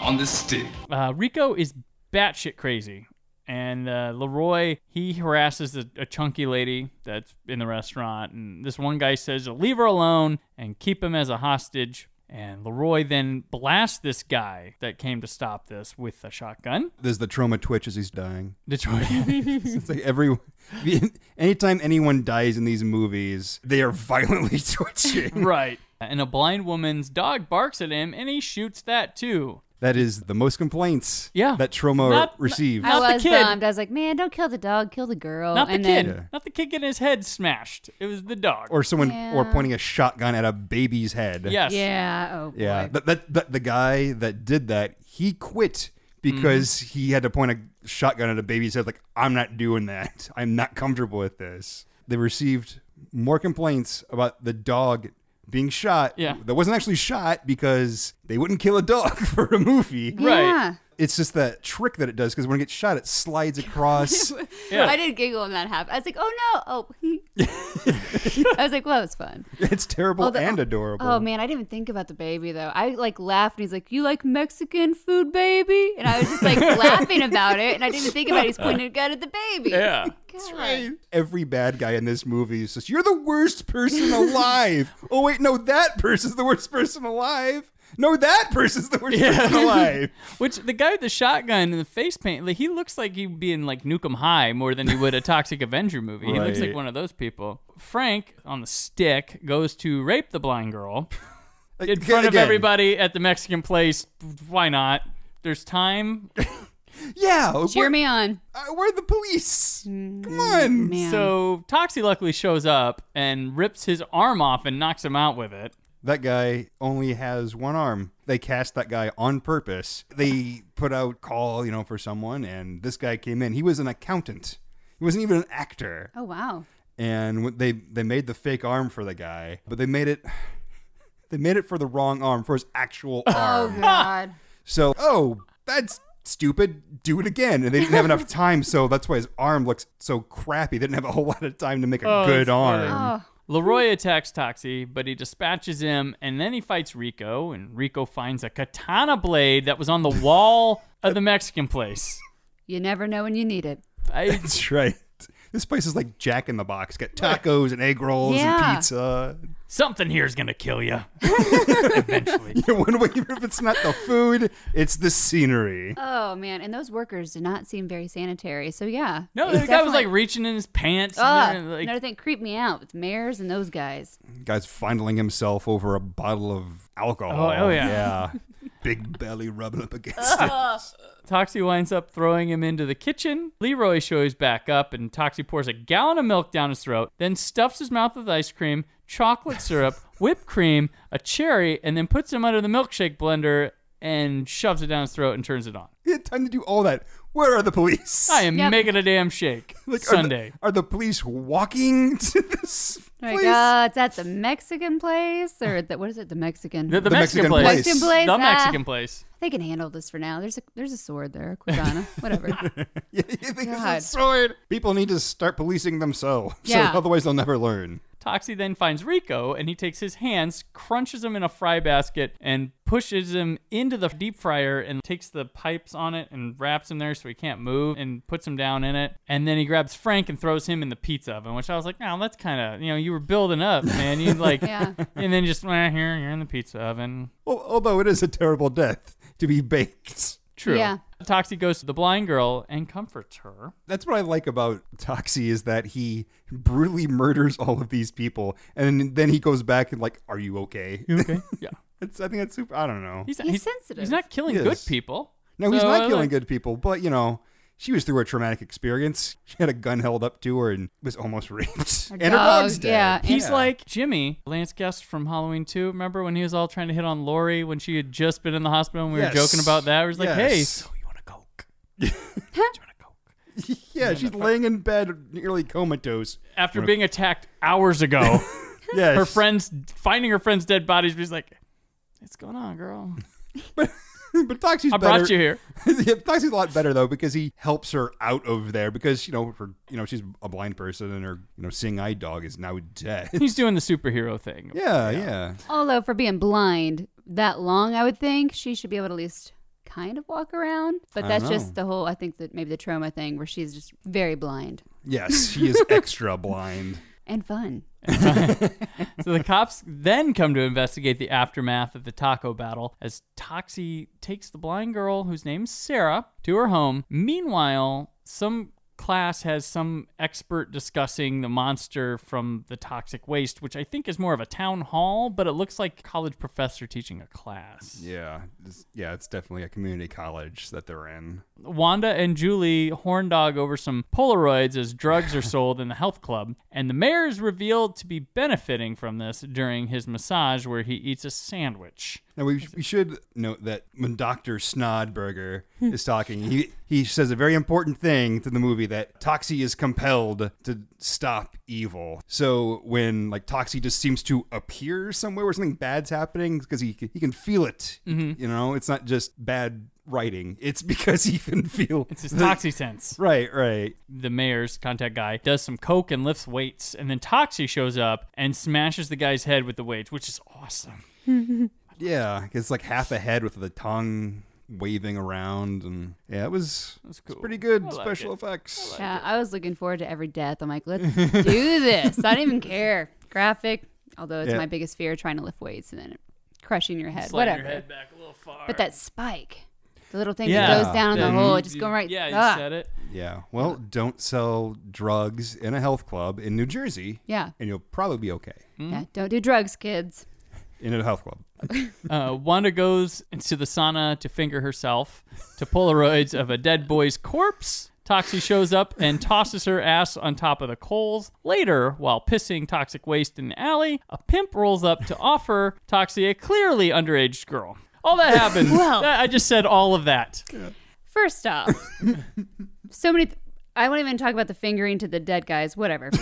On the stick. Uh, Rico is batshit crazy. And uh, Leroy, he harasses a, a chunky lady that's in the restaurant. And this one guy says leave her alone and keep him as a hostage. And Leroy then blasts this guy that came to stop this with a shotgun. There's the Troma twitch as he's dying. <laughs> Detroit. <laughs> It's like every <laughs> anytime anyone dies in these movies, they are violently twitching. right. And a blind woman's dog barks at him, and he shoots that too. That is the most complaints Yeah. that Troma Not- received. I Not the was kid. bummed. I was like, man, don't kill the dog, kill the girl. Not the and kid. Then, Not the kid getting his head smashed. It was the dog. or someone or Yeah. pointing a shotgun at a baby's head. yes. Yeah. Oh boy. Yeah. That, that, that the guy that did that, he quit because Mm-hmm. he had to point a shotgun at a baby's head like I'm not doing that. <laughs> I'm not comfortable with this. They received more complaints about the dog being shot. Yeah. That wasn't actually shot because they wouldn't kill a dog <laughs> for a movie. Right. Yeah. It's just that trick that it does because when it gets shot, it slides across. <laughs> Yeah. I did giggle when that happened. I was like, oh no. Oh. <laughs> I was like, well, it's fun. it's terrible Oh, and adorable. Oh man, I didn't even think about the baby though. I like laughed and he's like, "You like Mexican food, baby?" And I was just like laughing about it, and I didn't think about it. He's pointing a gun at the baby. Yeah. God. Every bad guy in this movie says, You're the worst person alive. oh, wait, no, that person's the worst person alive. No, that person's the worst person alive. <laughs> Which the guy with the shotgun and the face paint, like, he looks like he'd be in like Nuke 'Em High more than he would a Toxic Avenger movie. He looks like one of those people. Frank on the stick goes to rape the blind girl <laughs> in Again- front of again, everybody at the Mexican place. Why not? There's time. <laughs> Yeah. Cheer where, me on. uh, where are the police? Come on. Man. So Toxie luckily shows up and rips his arm off and knocks him out with it. That guy only has one arm. They cast that guy on purpose. They put out call, you know, for someone, and this guy came in. He was an accountant. He wasn't even an actor. oh wow. and they they made the fake arm for the guy, but they made it <sighs> they made it for the wrong arm for his actual oh, arm. Oh god. <laughs> So, oh, that's stupid. Do it again. And they didn't have enough <laughs> time, so that's why his arm looks so crappy. They didn't have a whole lot of time to make a Oh, good arm. Oh. Leroy attacks Toxie, but he dispatches him, and then he fights Rico, and Rico finds a katana blade that was on the wall of the Mexican place. You never know when you need it. I, <laughs> That's right. This place is like Jack in the Box. Got tacos and egg rolls Yeah. and pizza. Something here's gonna kill you. <laughs> Eventually. <laughs> Yeah, one way, if it's not the food, it's the scenery. Oh man, and those workers did not seem very sanitary. So yeah. No, it the guy was like reaching in his pants. Ah, and, like, another thing creeped me out with mayors and those guys. Guy's fondling himself over a bottle of alcohol. Oh, oh, yeah. <laughs> Yeah. Big belly rubbing up against <laughs> it. Toxie winds up throwing him into the kitchen. Leroy shows back up, and Toxie pours a gallon of milk down his throat, then stuffs his mouth with ice cream, chocolate syrup, <laughs> whipped cream, a cherry, and then puts him under the milkshake blender and shoves it down his throat and turns it on. He had time to do all that. Where are the police? I am Yep. making a damn shake. <laughs> Like, are the- Sunday. Are the, police walking <laughs> to this Like, place? uh, it's at the Mexican place or the, what is it? The Mexican. The, the The Mexican, Mexican place. place. Mexican place, The ah. Mexican place. they can handle this for now. There's a there's a sword there, a katana, <laughs> whatever. Yeah, you think it's a God. sword? People need to start policing themselves. Yeah. So otherwise they'll never learn. Toxie then finds Rico and he takes his hands, crunches him in a fry basket, and pushes him into the deep fryer and takes the pipes on it and wraps him there so he can't move and puts him down in it. And then he grabs Frank and throws him in the pizza oven, which I was like, oh, that's kind of, you know, you were building up, man. You like, <laughs> Yeah. <laughs> and then just, eh, here, you're in the pizza oven. Well, although it is a terrible death to be baked. True. Yeah. Toxie goes to the blind girl and comforts her. That's what I like about Toxie is that he brutally murders all of these people, and then he goes back and like, "Are you okay?" Okay. <laughs> yeah. it's, I think that's super. I don't know. He's, He's sensitive. He's not killing He good is. people. No, he's So, not killing like- good people, but you know, she was through a traumatic experience. <laughs> She had a gun held up to her and was almost <laughs> raped, and her dog's dead. yeah. He's Yeah. like Jimmy, Lance Guest from Halloween 2. Remember when he was all trying to hit on Laurie when she had just been in the hospital and we Yes. were joking about that? He was like, hey, Yes. so you want a Coke? <laughs> Do you want a Coke? yeah, she's laying in bed, nearly comatose. After being attacked hours ago, Yeah, her friends finding her friend's dead bodies, she's like, what's going on, girl? <laughs> but Toxie's I better. brought you here. <laughs> yeah, Toxie's a lot better though because he helps her out of there because you know her, you know she's a blind person and her you know seeing eye dog is now dead. He's doing the superhero thing. <laughs> yeah, yeah. Although for being blind that long, I would think she should be able to at least kind of walk around. But I that's know. just the whole. I think that maybe the trauma thing where she's just very blind Yes, she is extra blind. and fun. <laughs> So the cops then come to investigate the aftermath of the taco battle as Toxie takes the blind girl, whose name's Sarah, to her home. Meanwhile, some class has some expert discussing the monster from the toxic waste, which I think is more of a town hall, but it looks like college professor teaching a class. Yeah, it's, yeah, it's definitely a community college that they're in. Wanda and Julie horn dog over some Polaroids as drugs are <laughs> sold in the health club, and the mayor is revealed to be benefiting from this during his massage where he eats a sandwich. Now we, we should note that when Doctor Snodberger hmm. is talking, he he says a very important thing to the movie that Toxie is compelled to stop evil. So when like Toxie just seems to appear somewhere where something bad's happening because he he can feel it. Mm-hmm. You know, it's not just bad writing; it's because he can feel It's his Toxie sense. <laughs> Right, right. The mayor's contact guy does some coke and lifts weights, and then Toxie shows up and smashes the guy's head with the weights, which is awesome. <laughs> Yeah, it's like half a head with the tongue waving around, and yeah, it was That's it's cool. pretty good I like special it. effects. Yeah, I was looking forward to every death. I'm like, let's <laughs> do this. I don't even care. Graphic, although it's Yeah. my biggest fear trying to lift weights and then crushing your head. Slide Whatever. your head back a little far. But that spike, the little thing yeah, that goes down in the Yeah, hole, it just going right. Yeah, you ah. said it. Yeah. Well, don't sell drugs in a health club in New Jersey, Yeah. and you'll probably be okay Yeah. Don't do drugs, kids. in a health club. Uh, Wanda goes into the sauna to finger herself to Polaroids of a dead boy's corpse. Toxie shows up and tosses her ass on top of the coals. Later, while pissing toxic waste in the alley, a pimp rolls up to offer Toxie a clearly underage girl. All that happens. <laughs> Well- That- I just said all of that. First off, so many. Th- I won't even talk about the fingering to the dead guys. Whatever. <laughs>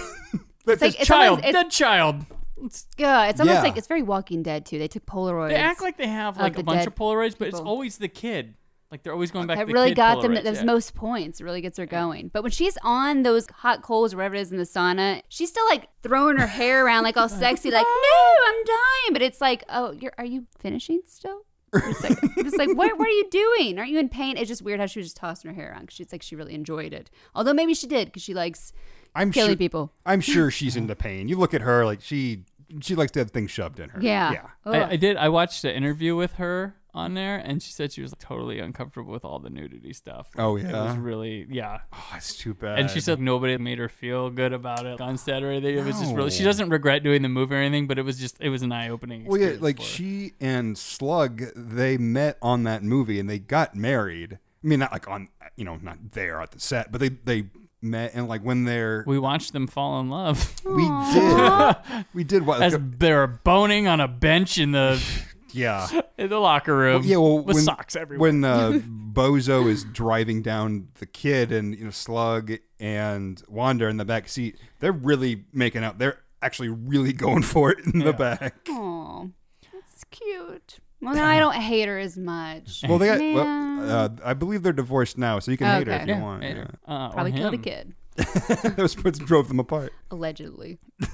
It's like- this it's child, almost- it's- dead child. It's- Yeah, it's almost Yeah. like it's very Walking Dead too. They took Polaroids. they act like they have like the a bunch dead of Polaroids, but it's people. always the kid. Like they're always going back that to the really kid got them Polaroids, those yeah. most points. It really gets her going. But when she's on those hot coals wherever it is in the sauna, she's still like throwing her hair around like all <laughs> sexy, like, <laughs> no, I'm dying. But it's like, oh, you're are you finishing still? It's like, it's like what, what are you doing? Aren't you in pain? It's just weird how she was just tossing her hair around because she's like she really enjoyed it. Although maybe she did because she likes I'm killing sure, people. I'm sure she's <laughs> into pain. You look at her like she she likes to have things shoved in her. Yeah. Yeah. I, I did. I watched an interview with her on there, and she said she was totally uncomfortable with all the nudity stuff. Oh, yeah, it was really yeah. Oh, it's too bad. And she said nobody made her feel good about it on set or anything. It was just really. She doesn't regret doing the movie or anything, but it was just it was an eye opening. Well, yeah, like she and Slug, they met on that movie and they got married. I mean, not like on, you know, not there at the set, but they they met and like when they're we watched them fall in love. we did <laughs> we did what As they're boning on a bench in the <sighs> yeah in the locker room. Well, yeah, well, with when, socks everywhere. When uh, <laughs> Bozo is driving down the kid and you know Slug and Wanda in the back seat, they're really making out. They're actually really <laughs> going for it in the back. Oh, that's cute. Well, now I don't hate her as much. Well, they got. Man. Well, uh, I believe they're divorced now, so you can hate her if Okay. you Yeah, want. hate yeah. her. Uh, or Probably killed a him. kid, that was what drove them apart. allegedly. <laughs>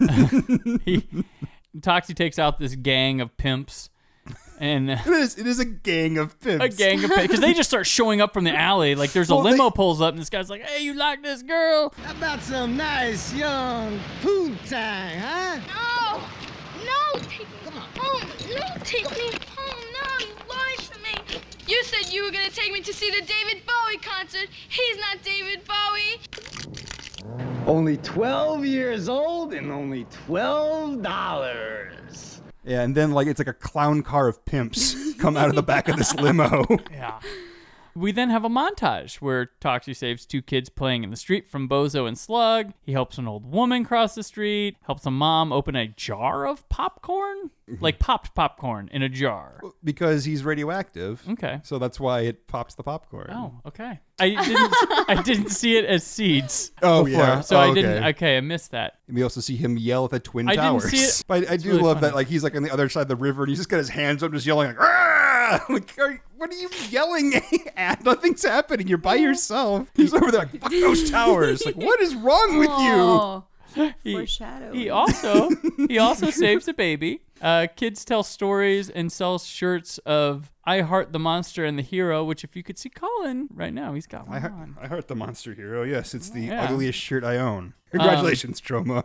he, Toxie takes out this gang of pimps, and <laughs> It is. It is a gang of pimps. a gang of because they just start showing up from the alley. Like there's a Well, they- limo pulls up, and this guy's like, "Hey, you like this girl?" How about some nice young poontang, huh? No! No! Take me home! No! Take me home! No! You lied to me! You said you were gonna take me to see the David Bowie concert. He's not David Bowie. Only 12 years old and only $12. Yeah, and then like it's like a clown car of pimps come out of the back of this limo. <laughs> Yeah. We then have a montage where Toxie saves two kids playing in the street from Bozo and Slug. He helps an old woman cross the street, helps a mom open a jar of popcorn, mm-hmm. like popped popcorn in a jar. because he's radioactive. Okay. So that's why it pops the popcorn. Oh, okay. I didn't I didn't see it as seeds. <laughs> Oh, before, yeah. So Oh, I didn't okay. okay, I missed that. And we also see him yell at the twin I didn't towers. see it. <laughs> But I It's do really love funny. that, like he's like on the other side of the river, and he's just got his hands up, just yelling like, <laughs> Like are, "What are you yelling at? <laughs> Nothing's happening. You're by yourself." He's over there like, "Fuck those towers!" Like, what is wrong with you? He, foreshadowing. he also he also <laughs> saves a baby. Uh, kids tell stories and sells shirts of "I Heart the Monster and the Hero," which if you could see Colin right now, he's got one I, heart, on. I heart the monster hero. Yes, it's the Yeah. Um, ugliest shirt I own. Congratulations, Troma.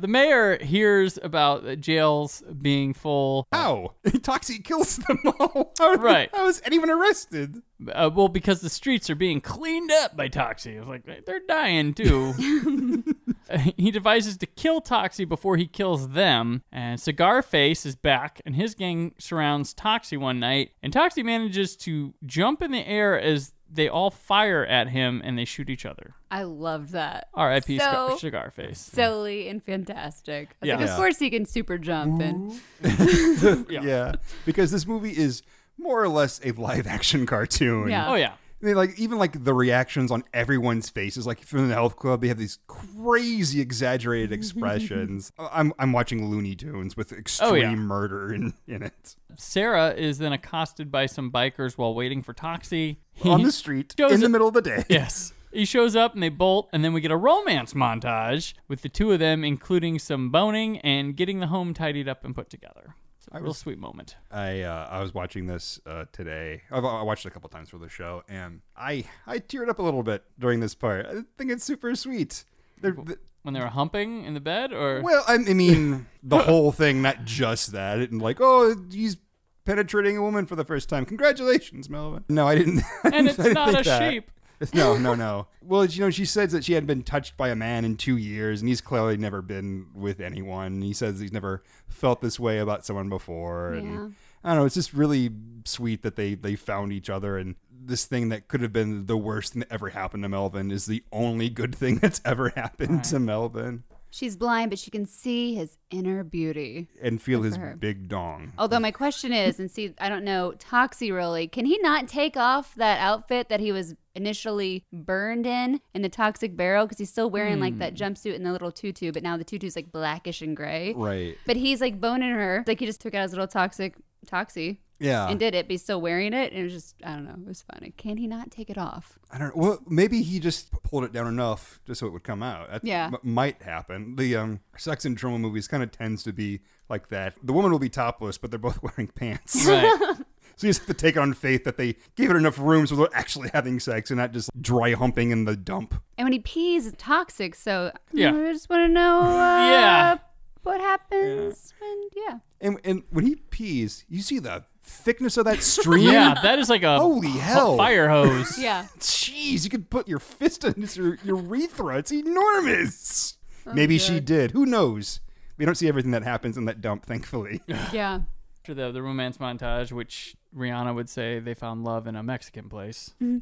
The mayor hears about the jails being full. How? <laughs> Toxie kills them all. <laughs> How, Right. How is anyone arrested? Uh, well, because the streets are being cleaned up by Toxie. It's like they're dying too. <laughs> he devises to kill Toxie before he kills them. And Cigar Face is back, and his gang surrounds Toxie one night. And Toxie manages to jump in the air as they all fire at him and they shoot each other. I loved that. R.I.P. Cigar, So Cigar Face. silly and fantastic. I was Yeah. like, of Yeah. course he can super jump and <laughs> Yeah. Because this movie is more or less a live action cartoon. Yeah. Oh yeah. I mean, like even like the reactions on everyone's faces, like from the health club, they have these crazy exaggerated <laughs> expressions. I'm I'm watching Looney Tunes with extreme Oh, yeah. murder in, in it Sarah is then accosted by some bikers while waiting for Toxie. on the street in the it- middle of the day. Yes. He shows up and they bolt, and then we get a romance montage with the two of them, including some boning and getting the home tidied up and put together. A real sweet moment. I uh, I was watching this uh, today. I've, I watched it a couple times for the show, and I I teared up a little bit during this part. I think it's super sweet. They're, th- When they were humping in the bed, or well, I, I mean <laughs> the whole thing, not just that. And like, oh, he's penetrating a woman for the first time. Congratulations, Melvin. No, I didn't. <laughs> and it's I didn't not a that. sheep. <laughs> No, no, no. <laughs> Well, you know, she says that she hadn't been touched by a man in two years, and he's clearly never been with anyone. He says he's never felt this way about someone before. And Yeah. I don't know. It's just really sweet that they they found each other, and this thing that could have been the worst thing that ever happened to Melvin is the only good thing <laughs> that's ever happened to Melvin, she's blind, but she can see his inner beauty. and feel Good his for her. big dong. Although my question is, and see, I don't know, Toxie really, can he not take off that outfit that he was initially burned in in the toxic barrel? Because he's still wearing like that hmm. jumpsuit and the little tutu, but now the tutu's like blackish and gray. Right. But he's like boning her. Like he just took out his little toxic Toxie. Yeah. and did it, but he's still wearing it, and it was just I don't know, it was funny. Can he not take it off? I don't know. Well, maybe he just pulled it down enough just so it would come out. That Yeah. m- might happen. The um, sex and Troma movies kind of tends to be like that. The woman will be topless, but they're both <laughs> wearing pants. Right. <laughs> So you just have to take it on faith that they gave it enough room so they're actually having sex and not just dry humping in the dump. And when he pees, it's toxic. So Yeah. I just want to know, <laughs> uh, Yeah. what happens when yeah. And and when he pees, you see the thickness of that <laughs> stream. yeah, that is like a Holy ho- hell. fire hose. <laughs> Yeah. Jeez, you could put your fist in his your urethra. It's enormous. Oh, Maybe she did. Who knows? We don't see everything that happens in that dump, thankfully. <laughs> Yeah. After the, the romance montage, which Rihanna would say they found love in a Mexican place. Mm.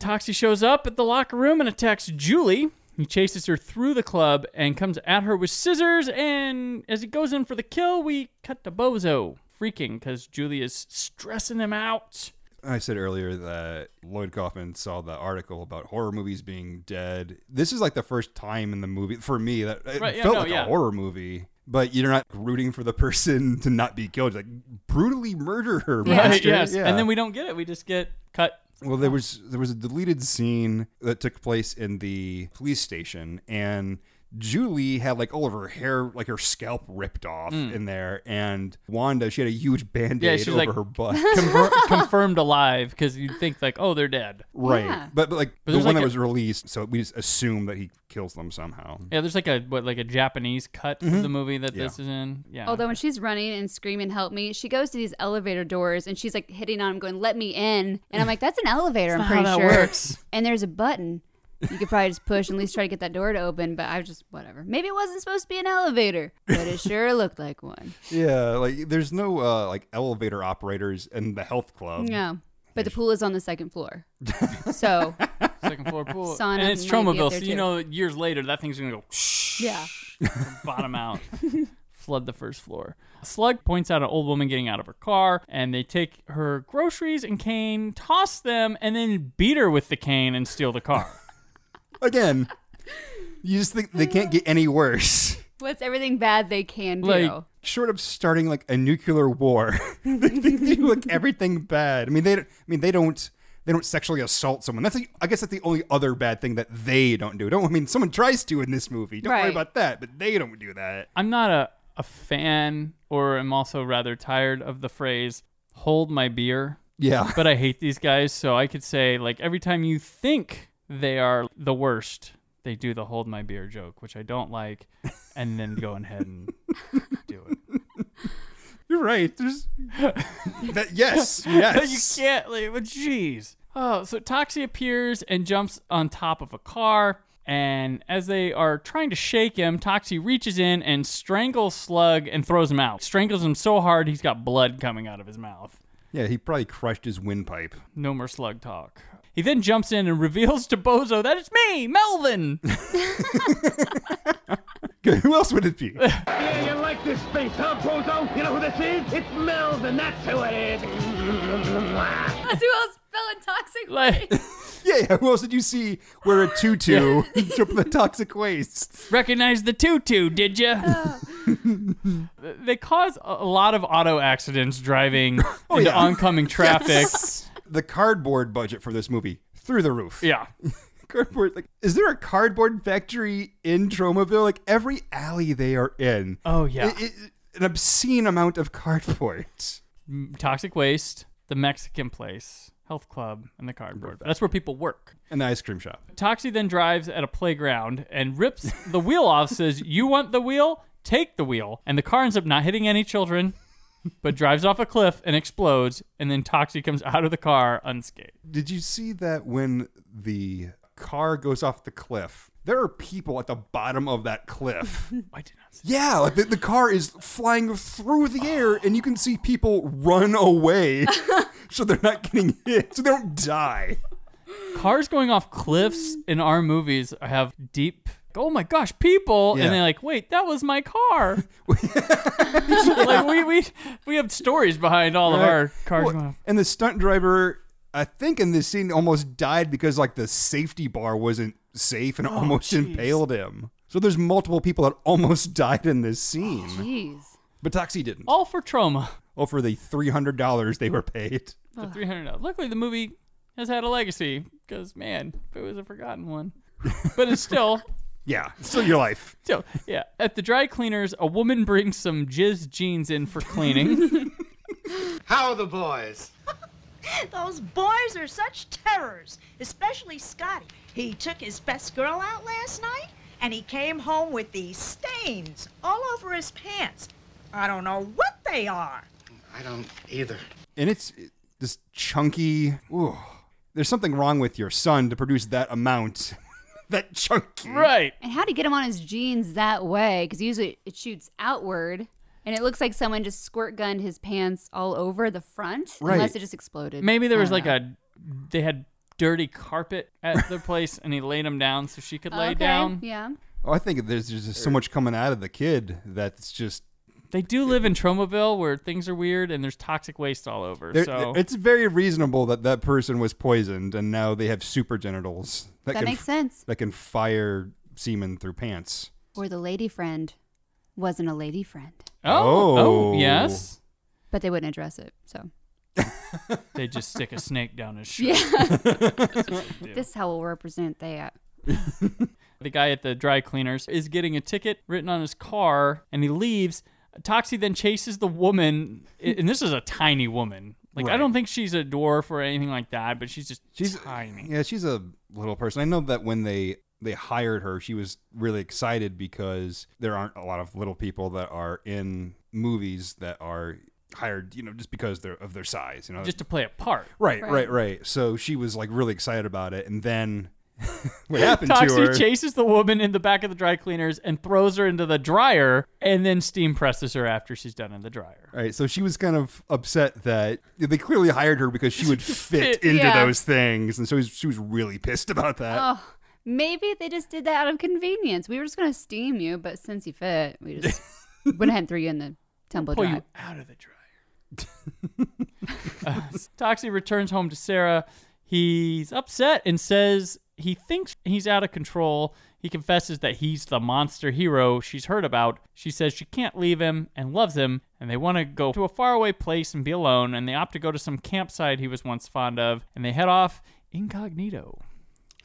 Toxie shows up at the locker room and attacks Julie. He chases her through the club and comes at her with scissors. And as he goes in for the kill, we cut to Bozo freaking because Julie is stressing him out. I said earlier that Lloyd Kaufman saw the article about horror movies being dead. This is like the first time in the movie for me that it Right, yeah, felt no, like yeah. a horror movie. But you're not rooting for the person <laughs> to not be killed. Like brutally murder her, Right, yes. Yeah. And then we don't get it. We just get cut. Well, there was there was a deleted scene that took place in the police station, and Julie had like all of her hair, like her scalp ripped off mm. in there, and Wanda she had a huge band. Yeah, aid she's over like her butt. <laughs> conver- <laughs> confirmed alive because you'd think like, oh, they're dead. right, Yeah. but, but like But the one like that a- was released, so we just assume that he kills them somehow. Yeah, there's like a what like a Japanese cut of mm-hmm. the movie that this is in. Yeah. Although when she's running and screaming, "Help me!" she goes to these elevator doors and she's like hitting on him, going, "Let me in!" And I'm like, "That's an elevator." I'm pretty how that sure. works. And there's a button. You could probably just push and at least try to get that door to open. But I was just whatever. Maybe it wasn't supposed to be an elevator, but it sure <laughs> looked like one. Yeah, like there's no uh, like elevator operators in the health club. Yeah. But the pool is on the second floor. <laughs> So second floor pool. Sauna and it's might be Tromaville, there, so you know years later that thing's gonna go yeah. bottom out, <laughs> flood the first floor. Slug points out an old woman getting out of her car, and they take her groceries and cane, toss them, and then beat her with the cane and steal the car. Again, you just think they can't get any worse. <laughs> What's everything bad they can do? Like- short of starting like a nuclear war, <laughs> they, they do like everything bad. I mean, they. don't- I mean, they don't. They don't sexually assault someone. That's. The, I guess that's the only other bad thing that they don't do. Don't. I mean, someone tries to in this movie. Don't worry about that. But they don't do that. I'm not a, a fan, or I'm also rather tired of the phrase "hold my beer." Yeah. but I hate these guys, so I could say like every time you think they are the worst, they do the hold my beer joke, which I don't like, and then go ahead and <laughs> do it. You're right. There's. <laughs> that, yes. Yes. you can't like but jeez. Oh, so Toxie appears and jumps on top of a car. And as they are trying to shake him, Toxie reaches in and strangles Slug and throws him out. Strangles him so hard he's got blood coming out of his mouth. Yeah, he probably crushed his windpipe. No more slug talk. He then jumps in and reveals to Bozo that it's me, Melvin. <laughs> Who else would it be? Yeah, you like this space, huh, Bozo? You know who this is? It's Melvin, that's who it is. <laughs> That's who else fell in toxic Like, <laughs> yeah, yeah. Who else did you see wear a tutu and jump in the toxic waste? recognize the tutu, did you? they cause a a lot of auto accidents driving oh, into yeah. oncoming traffic. The cardboard budget for this movie through the roof. Yeah. <laughs> cardboard. Like, is there a cardboard factory in Tromaville? Like every alley they are in. Oh, yeah. i- i- an obscene amount of cardboard. Toxic waste, the Mexican place, health club, and the cardboard. That's where people work. And the ice cream shop. Toxie then drives at a playground and rips the wheel off, says, You want the wheel? Take the wheel. And the car ends up not hitting any children, but drives off a cliff and explodes. And then Toxie comes out of the car unscathed. Did you see that when the car goes off the cliff? There are people at the bottom of that cliff. <laughs> I did not see yeah, like the, the car is flying through the air, and you can see people run away, <laughs> so they're not getting hit, so they don't die. Cars going off cliffs in our movies have deep. Oh my gosh, people! Yeah. And they're like, "Wait, that was my car." <laughs> <laughs> like we we we have stories behind all of our cars Well, and the stunt driver, I think, in this scene almost died because like the safety bar wasn't safe and it almost jeez. impaled him. So there's multiple people that almost <laughs> died in this oh, scene. Jeez. But Toxie didn't. All for Troma. All for the three hundred dollars they were paid. For three hundred dollars. Luckily, the movie has had a legacy because man, if it was a forgotten one, but it's still. Yeah, it's still your life. <laughs> So yeah, at the dry cleaners, a woman brings some jizz jeans in for cleaning. <laughs> How are the boys? <laughs> Those boys are such terrors, especially Scotty. He took his best girl out last night, and he came home with these stains all over his pants. I don't know what they are. I don't either. And it's this chunky. Ooh, there's something wrong with your son to produce that amount. That chunky. right. And how to get him on his jeans that way? Because usually it shoots outward. And it looks like someone just squirt gunned his pants all over the front, Right. unless it just exploded. Maybe there was like know. a they had dirty carpet at their <laughs> place, and he laid him down so she could lay Okay, down. Yeah. Oh, I think there's just so er. much coming out of the kid that's just. They do live in Tromaville where things are weird and there's toxic waste all over. there- so It's very reasonable that that person was poisoned and now they have super genitals That can makes sense. That can fire semen through pants. Or the lady friend wasn't a lady friend, oh, oh, Oh. yes. but they wouldn't address it. So <laughs> They just stick a snake down his shirt. yeah, That's what they do. <laughs> this how we'll represent that. <laughs> The guy at the dry cleaners is getting a ticket written on his car and he leaves. Toxie then chases the woman, and this is a tiny woman. Like, I don't think she's a dwarf or anything like that, but she's just She's tiny. Yeah, she's a little person. I know that when they they hired her, she was really excited because there aren't a lot of little people that are in movies that are hired, you know, just because they're of their size, you know. Just to play a part. right, right, Right. right, So she was like really excited about it, and then <laughs> what happened to Toxie her? chases the woman in the back of the dry cleaners and throws her into the dryer and then steam presses her after she's done in the dryer. Right, so she was kind of upset that they clearly hired her because she would <laughs> fit Fit, into yeah. those things, and so she was really pissed about that. Oh, maybe they just did that out of convenience. We were just gonna steam you, but since you fit, we just <laughs> went ahead and threw you in the tumble Pull dry. you out of the dryer. uh, Toxie returns home to Sarah. He's upset and says he thinks he's out of control. He confesses that he's the monster hero she's heard about. She says she can't leave him and loves him, and they want to go to a faraway place and be alone, and they opt to go to some campsite he was once fond of, and they head off incognito.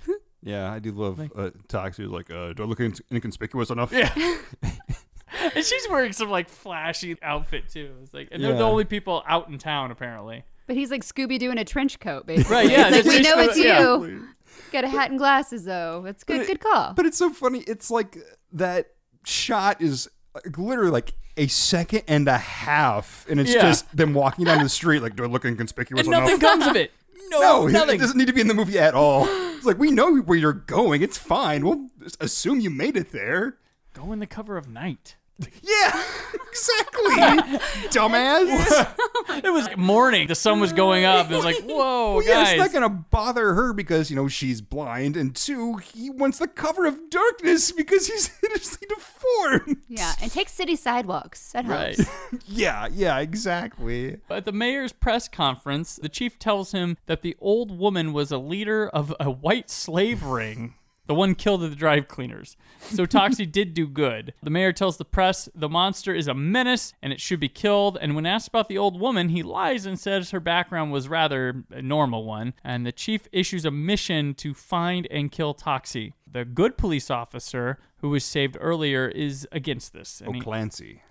<laughs> Yeah, I do love uh, Toxie. was like, uh, do I look in- inconspicuous enough? Yeah. <laughs> <laughs> and she's wearing some like flashy outfit too. It's like, and they're the only people out in town apparently. But he's like Scooby Doo in a trench coat, basically. Right, yeah, It's like, we know just- it's yeah. you. Got a hat and glasses, though. That's good. It- good call. But it's so funny. It's like that shot is like, literally like a second and a half, and it's Yeah. just them walking down the <laughs> street. Like, do I look inconspicuous And enough? nothing comes of it. <laughs> No, no, it- nothing. it doesn't need to be in the movie at all. It's like we know where you're going. It's fine. We'll just assume you made it there. Go in the cover of Night. Yeah, exactly, <laughs> dumbass. It was morning. The sun was going up. It was like, <laughs> whoa, Well, yeah, guys. it's not gonna bother her because you know she's blind, and two, he wants the cover of darkness because he's <laughs> hideously deformed. yeah, and take city sidewalks. That Right. Yeah, yeah, exactly. At the mayor's press conference, the chief tells him that the old woman was a leader of a white slave ring. The one killed at the dry cleaners. So Toxie <laughs> did do good. The mayor tells the press the monster is a menace and it should be killed. And when asked about the old woman, he lies and says her background was rather a normal one. And the chief issues a mission to find and kill Toxie. The good police officer who was saved earlier is against this. and he- O'Clancy.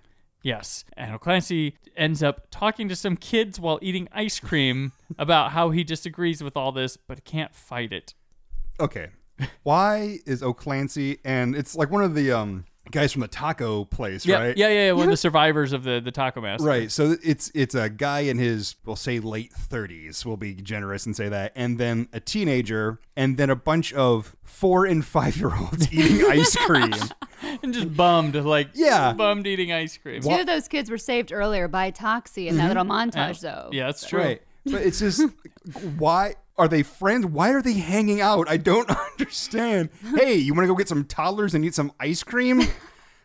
Yes. And O'Clancy ends up talking to some kids while eating ice cream about how he disagrees with all this, but can't fight it. Okay, why is O'Clancy and it's like one of the um guys from the taco place, Yeah, right? yeah, yeah, yeah. One of the <laughs> survivors of the, the taco massacre. Right. So it's it's a guy in his we'll say late 30s. We'll be generous and say that. And then a teenager and then a bunch of 4 and 5 year olds <laughs> eating ice cream. <laughs> And just bummed, like, Yeah. bummed eating ice cream. Two of those kids were saved earlier by Toxie in that little montage, though. Yeah, that's true. Right. But it's just why are they friends? Why are they hanging out? I don't <laughs> understand. Hey, you want to go get some toddlers and eat some ice cream? <laughs>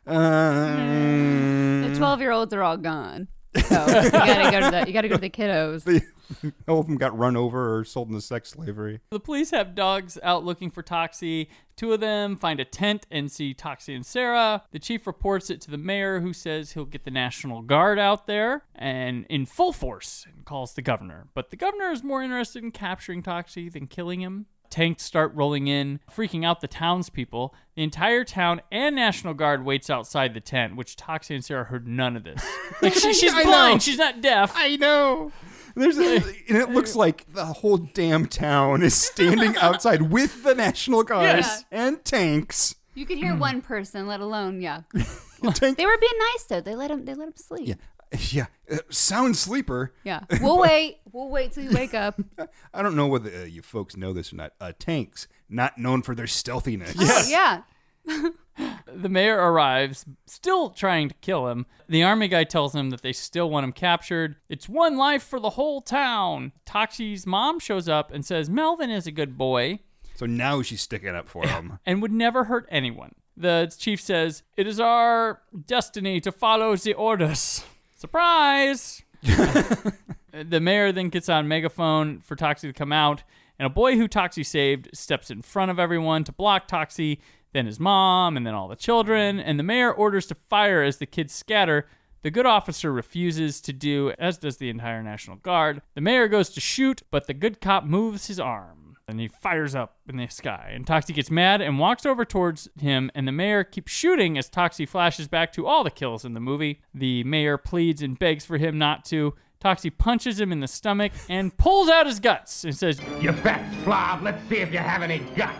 The Uh, 12 year olds are all gone. So you <laughs> gotta go to the you gotta go to the kiddos. They, <laughs> all of them got run over or sold into sex slavery. The police have dogs out looking for Toxie. Two of them find a tent and see Toxie and Sarah. The chief reports it to the mayor, who says he'll get the National Guard out there and in full force and calls the governor. But the governor is more interested in capturing Toxie than killing him. Tanks start rolling in, freaking out the townspeople. The entire town and National Guard waits outside the tent, which Toxie and Sarah heard none of this. <laughs> Like she, she's I know. blind, she's not deaf. I know. There's a, <laughs> and it looks like the whole damn town is standing outside with the National Guard Yes. and tanks. You could hear hmm. one person, let alone yeah. <laughs> Tank- They were being nice though. They let him. They let him sleep. Yeah. <laughs> Yeah, uh, sound sleeper. Yeah. We'll <laughs> wait. We'll wait till you wake up. <laughs> I don't know whether uh, you folks know this or not. Uh, tanks, not known for their stealthiness. Oh, yeah. The mayor arrives, still trying to kill him. The army guy tells him that they still want him captured. It's one life for the whole town. Toxie's mom shows up and says Melvin is a good boy So now she's sticking up for him. and would never hurt anyone. The chief says, It is our destiny to follow the orders. Surprise! <laughs> the mayor then gets on megaphone for Toxie to come out, and a boy who Toxie saved steps in front of everyone to block Toxie, then his mom, and then all the children, and the mayor orders to fire as the kids scatter. The good officer refuses to do, as does the entire National Guard. The mayor goes to shoot, but the good cop moves his arm and he fires up in the sky. And Toxie gets mad and walks over towards him, and the mayor keeps shooting as Toxie flashes back to all the kills in the movie. The mayor pleads and begs for him not to. Toxie punches him in the stomach and pulls out his guts and says, You fat slob, let's see if you have any guts.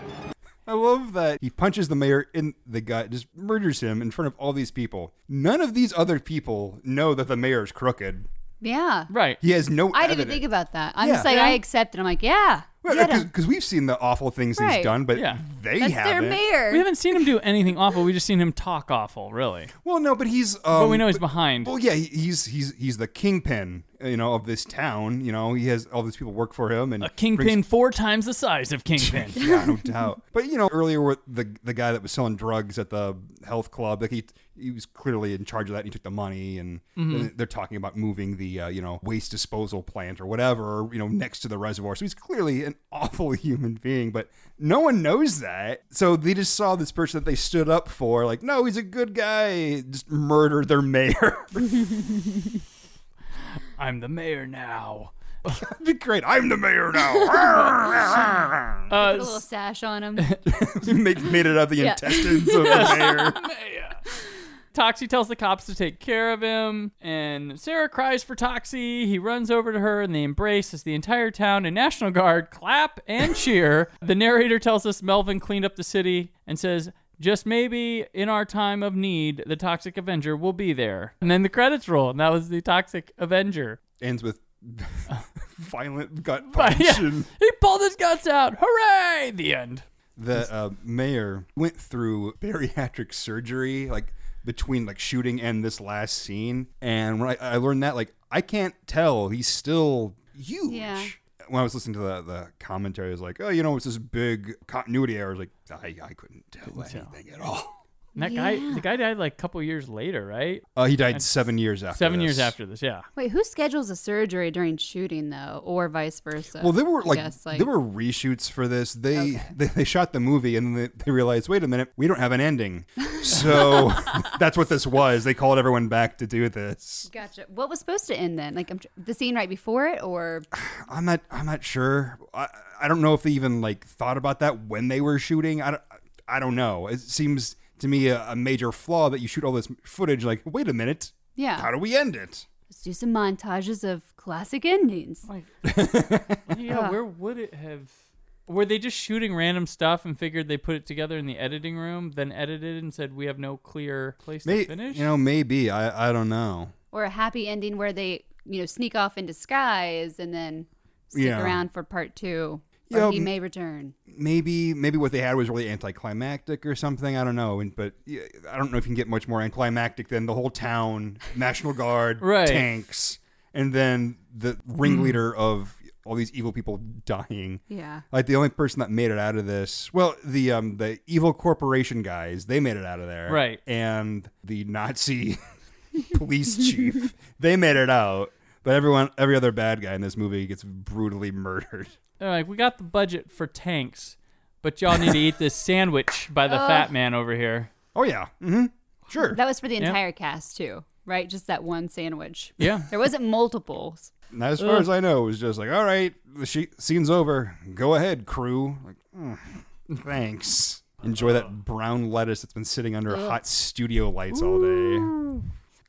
I love that he punches the mayor in the gut, just murders him in front of all these people. None of these other people know that the mayor's crooked. Yeah. Right. He has no I didn't even evidence. think about that. I'm Yeah. just like Yeah. I accept it. I'm like, yeah. Get him. Because we've seen the awful things Right. he's done, but Yeah. they That's their haven't. mayor. We haven't seen him do anything awful. We just seen him talk awful, really. Well, no, but he's. Um, but we know he's behind. Well, yeah, he- he's he's he's the kingpin, you know, of this town. You know, he has all these people work for him, and A kingpin brings- four times the size of Kingpin. <laughs> yeah, no doubt. But you know, earlier with the the guy that was selling drugs at the health club, like he he was clearly in charge of that. And he took the money, and Mhm. they're talking about moving the uh, you know waste disposal plant or whatever, you know, next to the reservoir. So he's clearly an <laughs> awful human being, but no one knows that. So they just saw this person that they stood up for, like, no, he's a good guy. Just murder their mayor. <laughs> I'm the mayor now. That'd be great. I'm the mayor now. <laughs> Put Uh, a little sash on him. made, made it out of the Yeah. intestines of the mayor. Toxie tells the cops to take care of him, and Sarah cries for Toxie. He runs over to her, and they embrace as the entire town and National Guard clap and <laughs> cheer. the narrator tells us Melvin cleaned up the city and says, just maybe in our time of need, the Toxic Avenger will be there. And then the credits roll, and that was the Toxic Avenger. Ends with <laughs> violent gut <laughs> punch. yeah, he pulled his guts out. Hooray! The end. the uh, mayor went through bariatric surgery like between like shooting and this last scene. And when I, I learned that like i can't tell. He's still huge. Yeah. when i was listening to the, the commentary i was like oh you know it's this big continuity error. I was like i, I couldn't tell anything at all And that guy, the guy died like a couple years later, right? uh, he died That's seven years after Seven this. years after this, yeah. Wait, who schedules a surgery during shooting though, or vice versa? Well, there were like, guess, like there were reshoots for this. They <laughs> they, they shot the movie and then they, they realized, wait a minute, we don't have an ending. <laughs> So <laughs> that's what this was. They called everyone back to do this. Gotcha. What was supposed to end then? Like I'm tr- the scene right before it, or <sighs> I'm not I'm not sure. I, I don't know if they even like thought about that when they were shooting. I don't I don't know. It seems to me a, a major flaw that you shoot all this footage. Like, wait a minute, yeah. how do we end it? Let's do some montages of classic endings. like <laughs> Yeah, where would it have? Were they just shooting random stuff and figured they put it together in the editing room, then edited and said we have no clear place May, to finish? you know, maybe I I don't know. Or a happy ending where they, you know, sneak off in disguise and then stick Yeah. around for part two. Yeah, or he may return. maybe maybe what they had was really anticlimactic or something. I don't know. And but I don't know if you can get much more anticlimactic than the whole town, National Guard, <laughs> Right. tanks, and then the ringleader of all these evil people dying. Yeah. Like the only person that made it out of this, well, the um the evil corporation guys, they made it out of there, Right. And the Nazi <laughs> police chief. They made it out, but everyone, every other bad guy in this movie gets brutally <laughs> murdered. They're like, we got the budget for tanks, but y'all need to eat this sandwich by the Ugh. <laughs> fat man over here. Oh yeah, mm-hmm. sure. That was for the Yeah. entire cast too, right? Just that one sandwich. Yeah. There wasn't multiples. And as far as I know, it was just like, all right, the she- scene's over. Go ahead, crew. Like, mm, thanks. Enjoy that brown lettuce that's been sitting under Ugh. hot studio lights all day.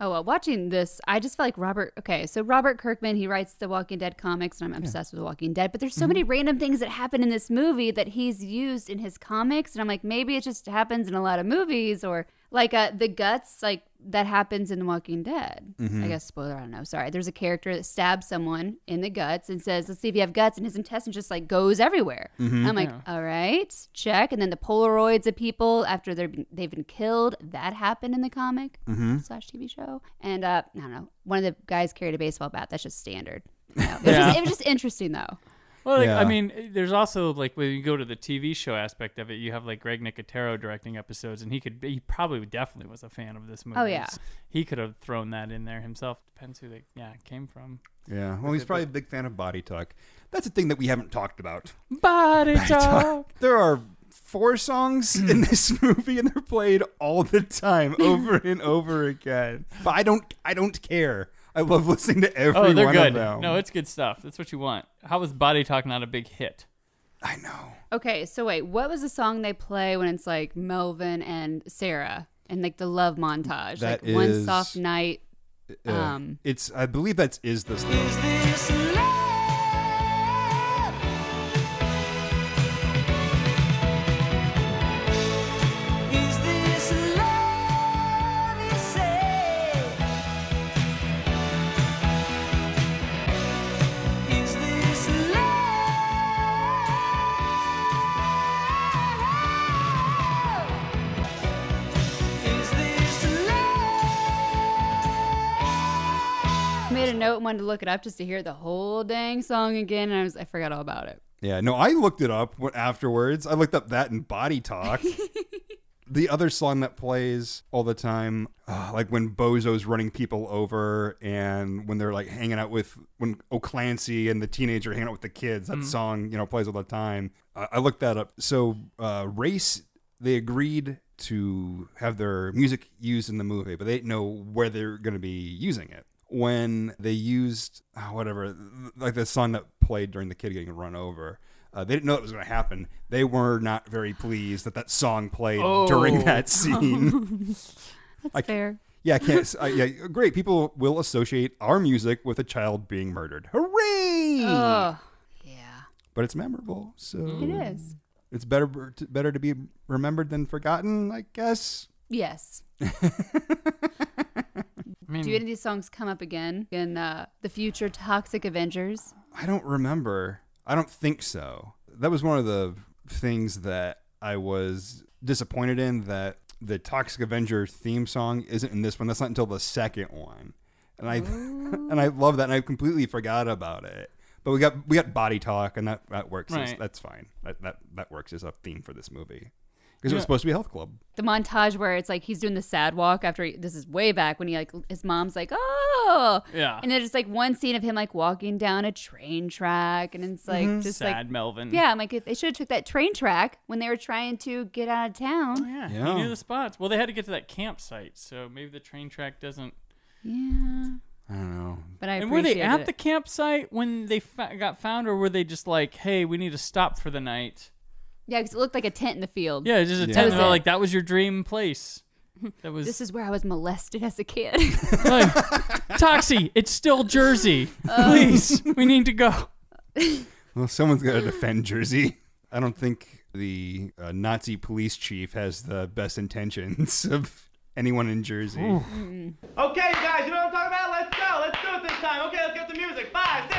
Oh well, watching this, I just felt like Robert. Okay, so Robert Kirkman, he writes the Walking Dead comics, and I'm obsessed with The Walking Dead. But there's so mm-hmm. many random things that happen in this movie that he's used in his comics, and I'm like, maybe it just happens in a lot of movies, or like uh, the guts, like that happens in The Walking Dead. Mhm. I guess spoiler. I don't know. Sorry. There's a character that stabs someone in the guts and says, "Let's see if you have guts," and his intestine just like goes everywhere. Mhm. I'm like, Yeah. all right, check. And then the Polaroids of people after they've been, they've been killed that happened in the comic Mhm. slash TV show. And uh, I don't know, one of the guys carried a baseball bat. That's just standard. <laughs> You know, it, was Yeah. just, it was just interesting though. Well, like, I mean, there's also like when you go to the TV show aspect of it, you have like Greg Nicotero directing episodes, and he could he probably definitely was a fan of this movie. Oh, yeah. he could have thrown that in there himself. Depends who they yeah came from. Yeah, well, he's probably a big fan of body talk. That's a thing that we haven't talked about. Body talk. There are four songs <clears throat> in this movie, and they're played all the time, <laughs> over and over again. But I don't, I don't care. I love listening to every oh, they're one good. of them. No, it's good stuff. That's what you want. How was Body Talk not a big hit? I know. Okay, so wait, what was the song they play when it's like Melvin and Sarah and like the love montage, That like one soft night. Uh, Um, it's, I believe that's is this. Love. Is note and wanted to look it up just to hear the whole dang song again, and I was I forgot all about it. Yeah, no, I looked it up what- afterwards. I looked up that in Body Talk. <laughs> the other song that plays all the time, uh, like when Bozo's running people over and when they're like hanging out with, when O'Clancy and the teenager hanging out with the kids, that Mhm. song, you know, plays all the time. I, I looked that up. So, uh, Race, they agreed to have their music used in the movie, but they didn't know where they're going to be using it. When they used uh, whatever, like the song that played during the kid getting run over, uh, they didn't know it was going to happen. They were not very pleased that that song played during Oh. that scene. <laughs> That's I- fair. Yeah, I can't. s- uh, yeah, great. People will associate our music with a child being murdered. Hooray! Yeah, But it's memorable, so It is. It's better better to be remembered than forgotten, I guess. Yes. <laughs> mean- Do any of these songs come up again in uh, the future Toxic Avengers? I don't remember. I don't think so. That was one of the things that I was disappointed in that the Toxic Avenger theme song isn't in this one. That's not until the second one. And I <laughs> and I love that and I completely forgot about it. But we got we got body talk and that that works. as- that's fine. That that that works as a theme for this movie. Because it was supposed to be a health club. The montage where it's like he's doing the sad walk after he, this is way back when he like his mom's like oh Yeah. and there's just like one scene of him like walking down a train track and it's like Mhm. just Sad like Melvin. yeah I'm like if they should have took that train track when they were trying to get out of town Yeah, Yeah. he knew the spots. Well, they had to get to that campsite, so maybe the train track doesn't. yeah I don't know. but I and were they appreciated at it. the campsite when they fa- got found, or were they just like, "Hey, we need to stop for the night"? Yeah because it looked like a tent in the field Yeah, just a Yeah. tent. was They're it. Like that was your dream place. That was this is where I was molested as a kid <laughs> like, Toxie. It's still Jersey. <laughs> Please, we need to go. Well, someone's got to defend Jersey. I don't think the uh, Nazi police chief has the best intentions <laughs> of anyone in Jersey. Okay, you guys, you know what I'm talking about? Let's go. Let's do it this time. Okay, let's get the music. Five, six,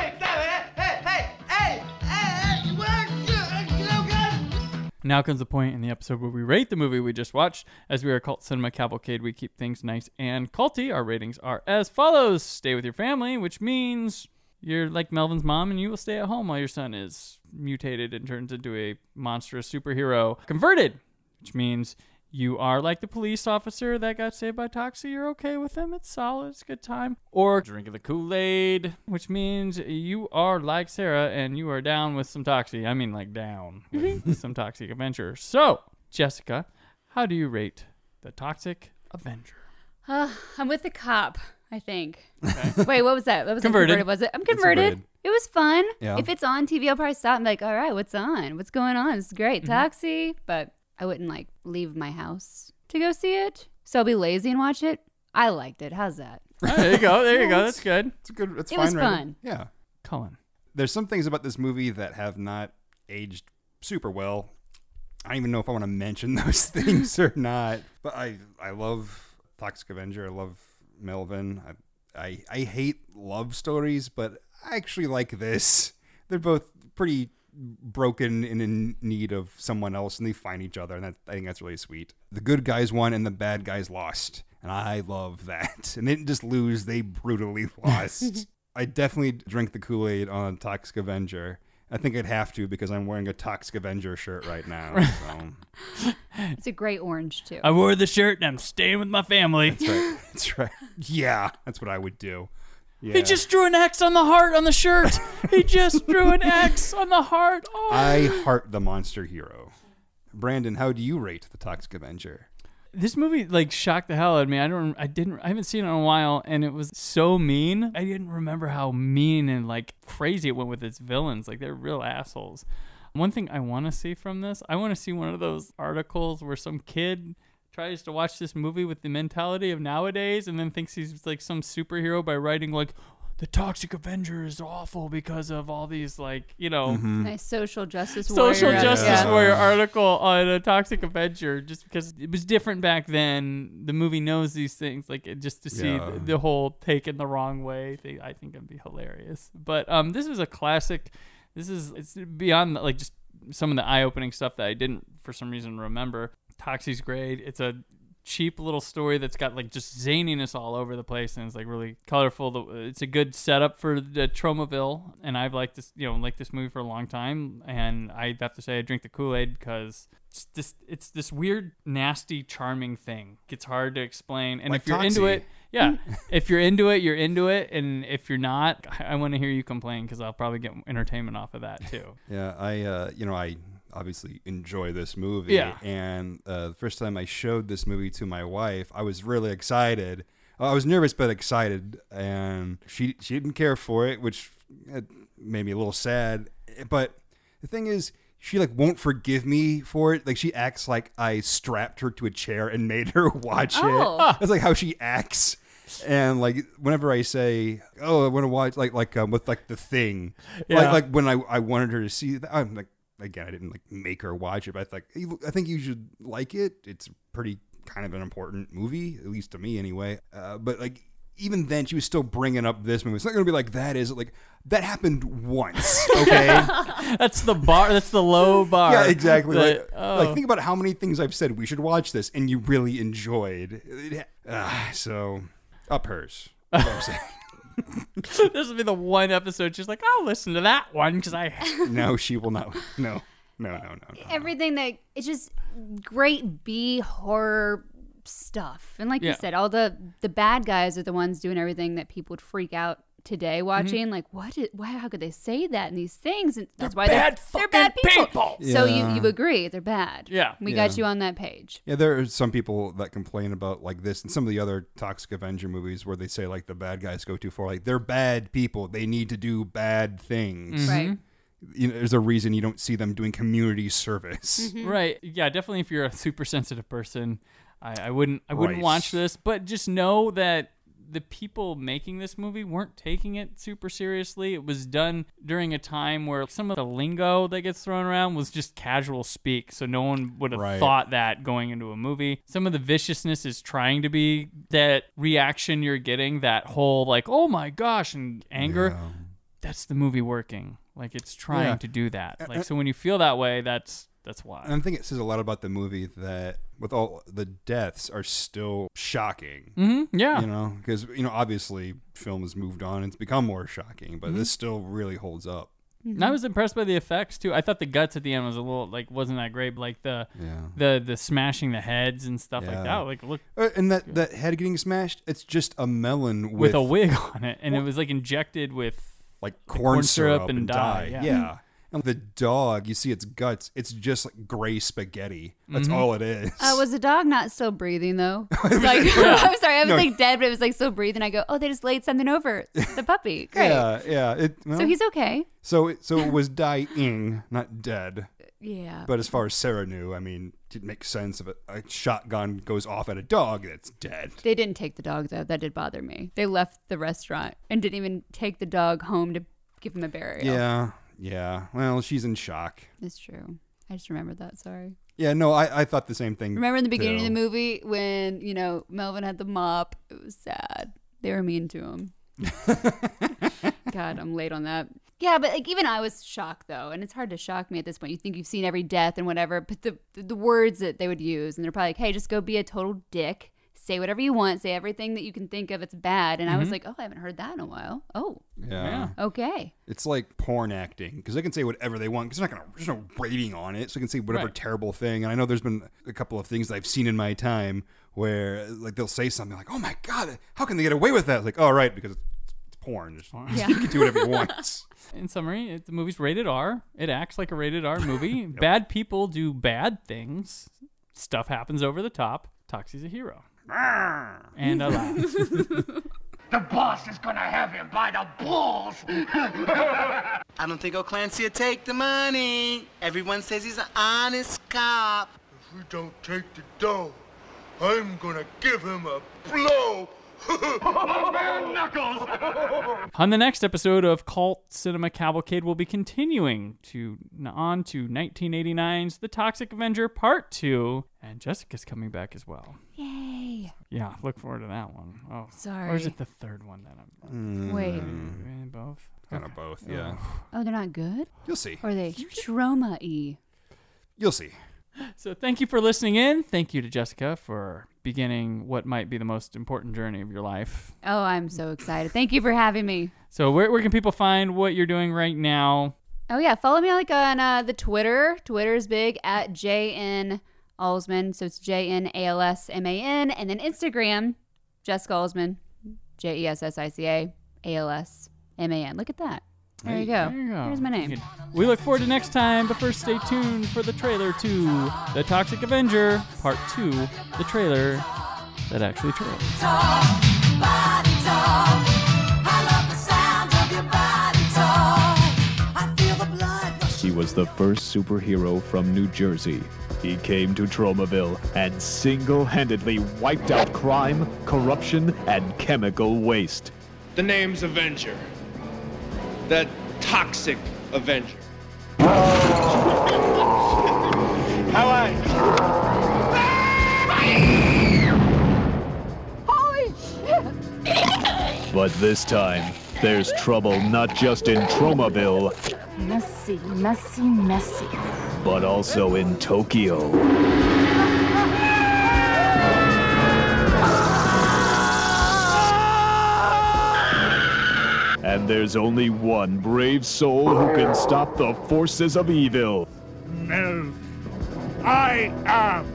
Now comes the point in the episode where we rate the movie we just watched. As we are Cult Cinema Cavalcade, we keep things nice and culty. Our ratings are as follows Stay with your family, which means you're like Melvin's mom and you will stay at home while your son is mutated and turns into a monstrous superhero. Converted, which means you are like the police officer that got saved by Toxie. You're okay with him. It's solid. It's a good time. Or drinking the Kool Aid, which means you are like Sarah and you are down with some Toxie. I mean, like down <laughs> with some Toxic Avenger. So, Jessica, how do you rate the Toxic Avenger? Uh, I'm with the cop. I think. Wait, what was that? What was it? Converted. Was it? I'm converted. converted. It was fun. Yeah. If it's on TV, I'll probably stop and be like, all right, what's on? What's going on? It's great. Mm-hmm. Toxie. But I wouldn't like leave my house to go see it. So I'll be lazy and watch it. I liked it. How's that? Oh, there you go. There you go. That's good. It's good. It's It fine. was rating. fun. Yeah. Cullen. There's some things about this movie that have not aged super well. I don't even know if I want to mention <laughs> those things or not. But I I love Toxic Avenger. I love Melvin. I I, I hate love stories, but I actually like this. They're both pretty broken and in need of someone else, and they find each other, and that, I think that's really sweet. The good guys won, and the bad guys lost, and I love that. <laughs> And they didn't just lose; they brutally <laughs> lost. I definitely drink the Kool Aid on Toxic Avenger. I think I'd have to because I'm wearing a Toxic Avenger shirt right now. So. <laughs> It's a great orange too. I wore the shirt and I'm staying with my family. That's right. That's right. Yeah, that's what I would do. Yeah. He just drew an X on the heart on the shirt. <laughs> he just drew an X on the heart. Oh. I heart the monster hero. Brandon, how do you rate the Toxic Avenger? This movie like shocked the hell out of me. I don't I didn't I haven't seen it in a while and it was so mean. I didn't remember how mean and like crazy it went with its villains. Like they're real assholes. One thing I want to see from this, I want to see one of those articles where some kid tries to watch this movie with the mentality of nowadays and then thinks he's like some superhero by writing like the Toxic Avenger is awful because of all these like, you know, Nice social justice warrior. social justice Yeah. warrior article on a toxic avenger just because it was different back then the movie knows these things like just to see Yeah. the, the whole taken the wrong way thing i think it'd be hilarious but um this is a classic this is it's beyond like just some of the eye-opening stuff that i didn't for some reason remember toxie's great it's a cheap little story that's got like just zaniness all over the place and it's like really colorful. It's a good setup for the Tromaville, and I've liked this, you know, liked this movie for a long time. And I have to say, I drink the Kool Aid because it's this, it's this weird, nasty, charming thing. It's hard to explain, and Like if you're into it, yeah, if you're into it, you're into it, and if you're not, I, I want to hear you complain because I'll probably get entertainment off of that too. <laughs> Yeah, I uh, you know I obviously enjoy this movie. Yeah. And uh, the first time I showed this movie to my wife, I was really excited. I was nervous but excited, and she she didn't care for it, which uh, made me a little sad. But the thing is. She like won't forgive me for it. Like she acts like I strapped her to a chair and made her <laughs> watch Oh. it. That's like how she acts. And like whenever I say, "Oh, I want to watch," like like um, with like the thing, Yeah. like like when I I wanted her to see that, I'm like again, I didn't like make her watch it, but I "You- I think you should like it. It's pretty kind of an important movie, at least to me anyway. Uh, but like even then, she was still bringing up this movie. It's not going to be like that. Is it like that happened once? Okay. <laughs> that's the bar. That's the low bar. Yeah, exactly. That- like, oh. like, think about how many things I've said we should watch this, and you really enjoyed. It, uh, so, up hers. That's what I'm saying. this will be the one episode. She's like, I'll listen to that one because I. <laughs> no, she will not. No, no, no, no, no. Everything that it's just great B horror stuff. And like Yeah. you said, all the the bad guys are the ones doing everything that people would freak out today Mm-hmm. watching. Like, what? Is, why? How could they say that and these things? And that's why bad they're, they're bad fucking people. people. So you you agree they're bad. Yeah. we Yeah. got you on that page. Yeah, there are some people that complain about like this and some of the other Toxic Avenger movies where they say like the bad guys go too far. Like they're bad people; they need to do bad things. Right. You know, there's a reason you don't see them doing community service. <laughs> Right. Yeah, definitely if you're a super sensitive person, I, I wouldn't I wouldn't Right. watch this. But just know that the people making this movie weren't taking it super seriously. It was done during a time where some of the lingo that gets thrown around was just casual speak. So no one would have Right. thought that going into a movie. Some of the viciousness is trying to be that reaction you're getting, that whole like, oh my gosh, and anger. That's the movie working. Like it's trying Yeah. to do that. Like so when you feel that way, that's that's why. And I think it says a lot about the movie that with all the deaths are still shocking. Mm-hmm. Yeah. You know, because you know obviously film has moved on; it's become more shocking, Mm-hmm. but this still really holds up. And I was impressed by the effects too. I thought the guts at the end was a little like wasn't that great, but like the Yeah. the the smashing the heads and stuff like that. Like look Uh, and that that head getting smashed, it's just a melon with, with, a wig <laughs> on it, and it was like injected with like corn, syrup, and, dye. Yeah. Yeah. And the dog, you see its guts. It's just like gray spaghetti. That's Mhm. all it is. Uh, was the dog not still breathing though? <laughs> like, <laughs> I'm sorry, I was No. like dead, but it was like still breathing. I go, oh, they just laid something over the puppy. <laughs> Great. Yeah, yeah. It, well, so he's okay. So it, so it was dying, not dead. Yeah. But as far as Sarah knew, I mean, it makes sense if a, a shotgun goes off at a dog that's dead. They didn't take the dog though. That did bother me. They left the restaurant and didn't even take the dog home to give him a burial. Yeah, yeah. Well, she's in shock. It's true. I just remembered that. Sorry. Yeah, no, I, I thought the same thing. Remember in the beginning too. of the movie when, you know, Melvin had the mop? It was sad. They were mean to him. <laughs> God, I'm late on that. Yeah, but like even I was shocked though, and it's hard to shock me at this point. You think you've seen every death and whatever, but the the words that they would use, and they're probably like, "Hey, just go be a total dick, say whatever you want, say everything that you can think of It's bad." And I was Mhm. like, "Oh, I haven't heard that in a while." Oh, Yeah. okay. It's like porn acting because they can say whatever they want because they're not gonna. There's no rating on it, so they can say whatever Right. terrible thing. And I know there's been a couple of things that I've seen in my time where like they'll say something like, "Oh my god, how can they get away with that?" It's like, "Oh right, because it's, it's porn. Just, Yeah. <laughs> you can do whatever you want." <laughs> In summary, it, the movie's rated R. It acts like a rated R <laughs> movie. Bad people do bad things. Stuff happens over the top. Toxie's a hero. And I laugh. <laughs> The boss is gonna have him by the balls. <laughs> I don't think O'Clancy will take the money. Everyone says he's an honest cop. If we don't take the dough, I'm gonna give him a blow. Knuckles. <laughs> On the next episode of Cult Cinema Cavalcade, we'll be continuing to on to 1989's The Toxic Avenger Part 2, and Jessica's coming back as well. Yay. Yeah, look forward to that one. Oh, Sorry. Or is it the third one that I'm Wait. Eh, both? Kind of both, yeah. Oh, they're not good. You'll see. Or are they trauma y? You'll see. So thank you for listening in. Thank you to Jessica for beginning what might be the most important journey of your life. Oh, I'm so excited. Thank you for having me. So where, where can people find what you're doing right now? Oh yeah, follow me like on uh, the Twitter. Twitter's big at JN Alsman. So it's J N A L S M A N, and then Instagram, Jessica Alsman, J E S S I C A A L S M A N. Look at that. There you go. There you go. Here's my name. We look forward to next time, but first stay tuned for the trailer to The Toxic Avenger Part 2, the trailer that actually trailed. Was the first superhero from New Jersey. He came to Tromaville and single handedly wiped out crime, corruption, and chemical waste. The name's Avenger. The Toxic Avenger. How are Holy shit! But this time, there's trouble not just in Tromaville, Messy, messy, messy. but also in Tokyo. And there's only one brave soul who can stop the forces of evil. Melvin, I am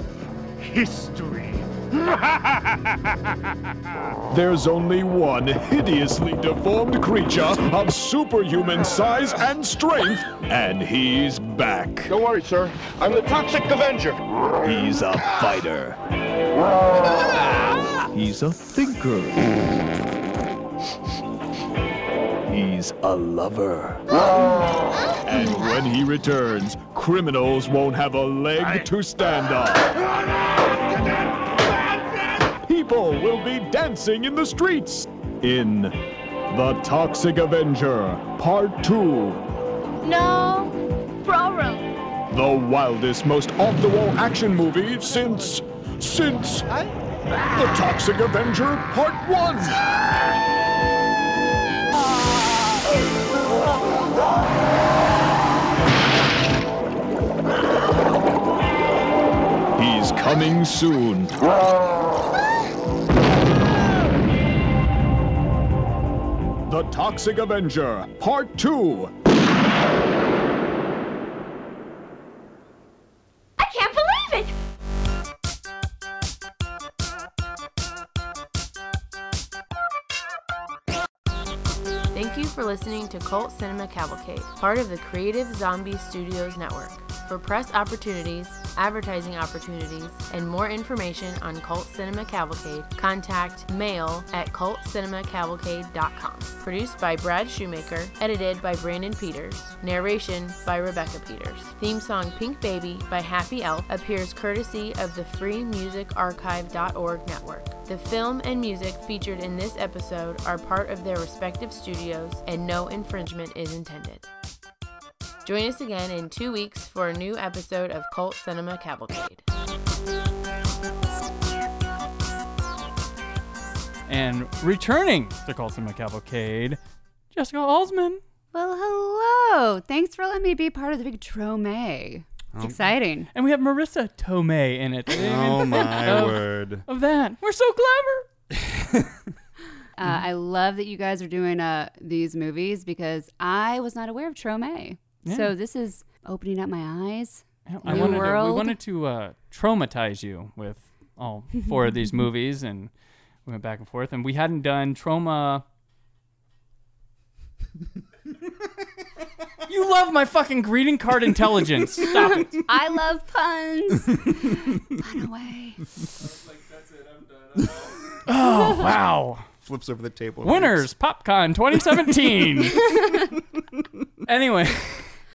history. <laughs> There's only one hideously deformed creature of superhuman size and strength, and he's back. Don't worry, sir. I'm the Toxic Avenger. He's a fighter. He's a thinker. He's a lover. And when he returns, criminals won't have a leg to stand on. People will be dancing in the streets. In The Toxic Avenger, Part 2. No problem. The wildest, most off-the-wall action movie since... since... The Toxic Avenger Part 1! He's coming soon. The Toxic Avenger Part 2. I can't believe it! Thank you for listening to Cult Cinema Cavalcade, part of the Creative Zombie Studios Network. For press opportunities, advertising opportunities, and more information on Cult Cinema Cavalcade, contact mail at cultcinemacavalcade.com. Produced by Brad Shoemaker, edited by Brandon Peters, narration by Rebecca Peters. Theme song Pink Baby by Happy Elf appears courtesy of the freemusicarchive.org network. The film and music featured in this episode are part of their respective studios, and no infringement is intended. Join us again in two weeks for a new episode of Cult Cinema Cavalcade. And returning to Cult Cinema Cavalcade, Jessica Alsman. Well, hello. Thanks for letting me be part of the big Troma. It's Oh. exciting. And we have Marisa Tomei in it. Oh, <laughs> my <laughs> Of- word. Of that. We're so clever. <laughs> Uh, I love that you guys are doing uh, these movies because I was not aware of Troma. Yeah. So this is opening up my eyes. I New wanted to, we wanted to uh, traumatize you with all <laughs> four of these movies, and we went back and forth, and we hadn't done Troma. <laughs> you love my fucking greeting card intelligence. <laughs> Stop it. I love puns. Run away. Oh wow! Flips over the table. Winners PopCon 2017. anyway,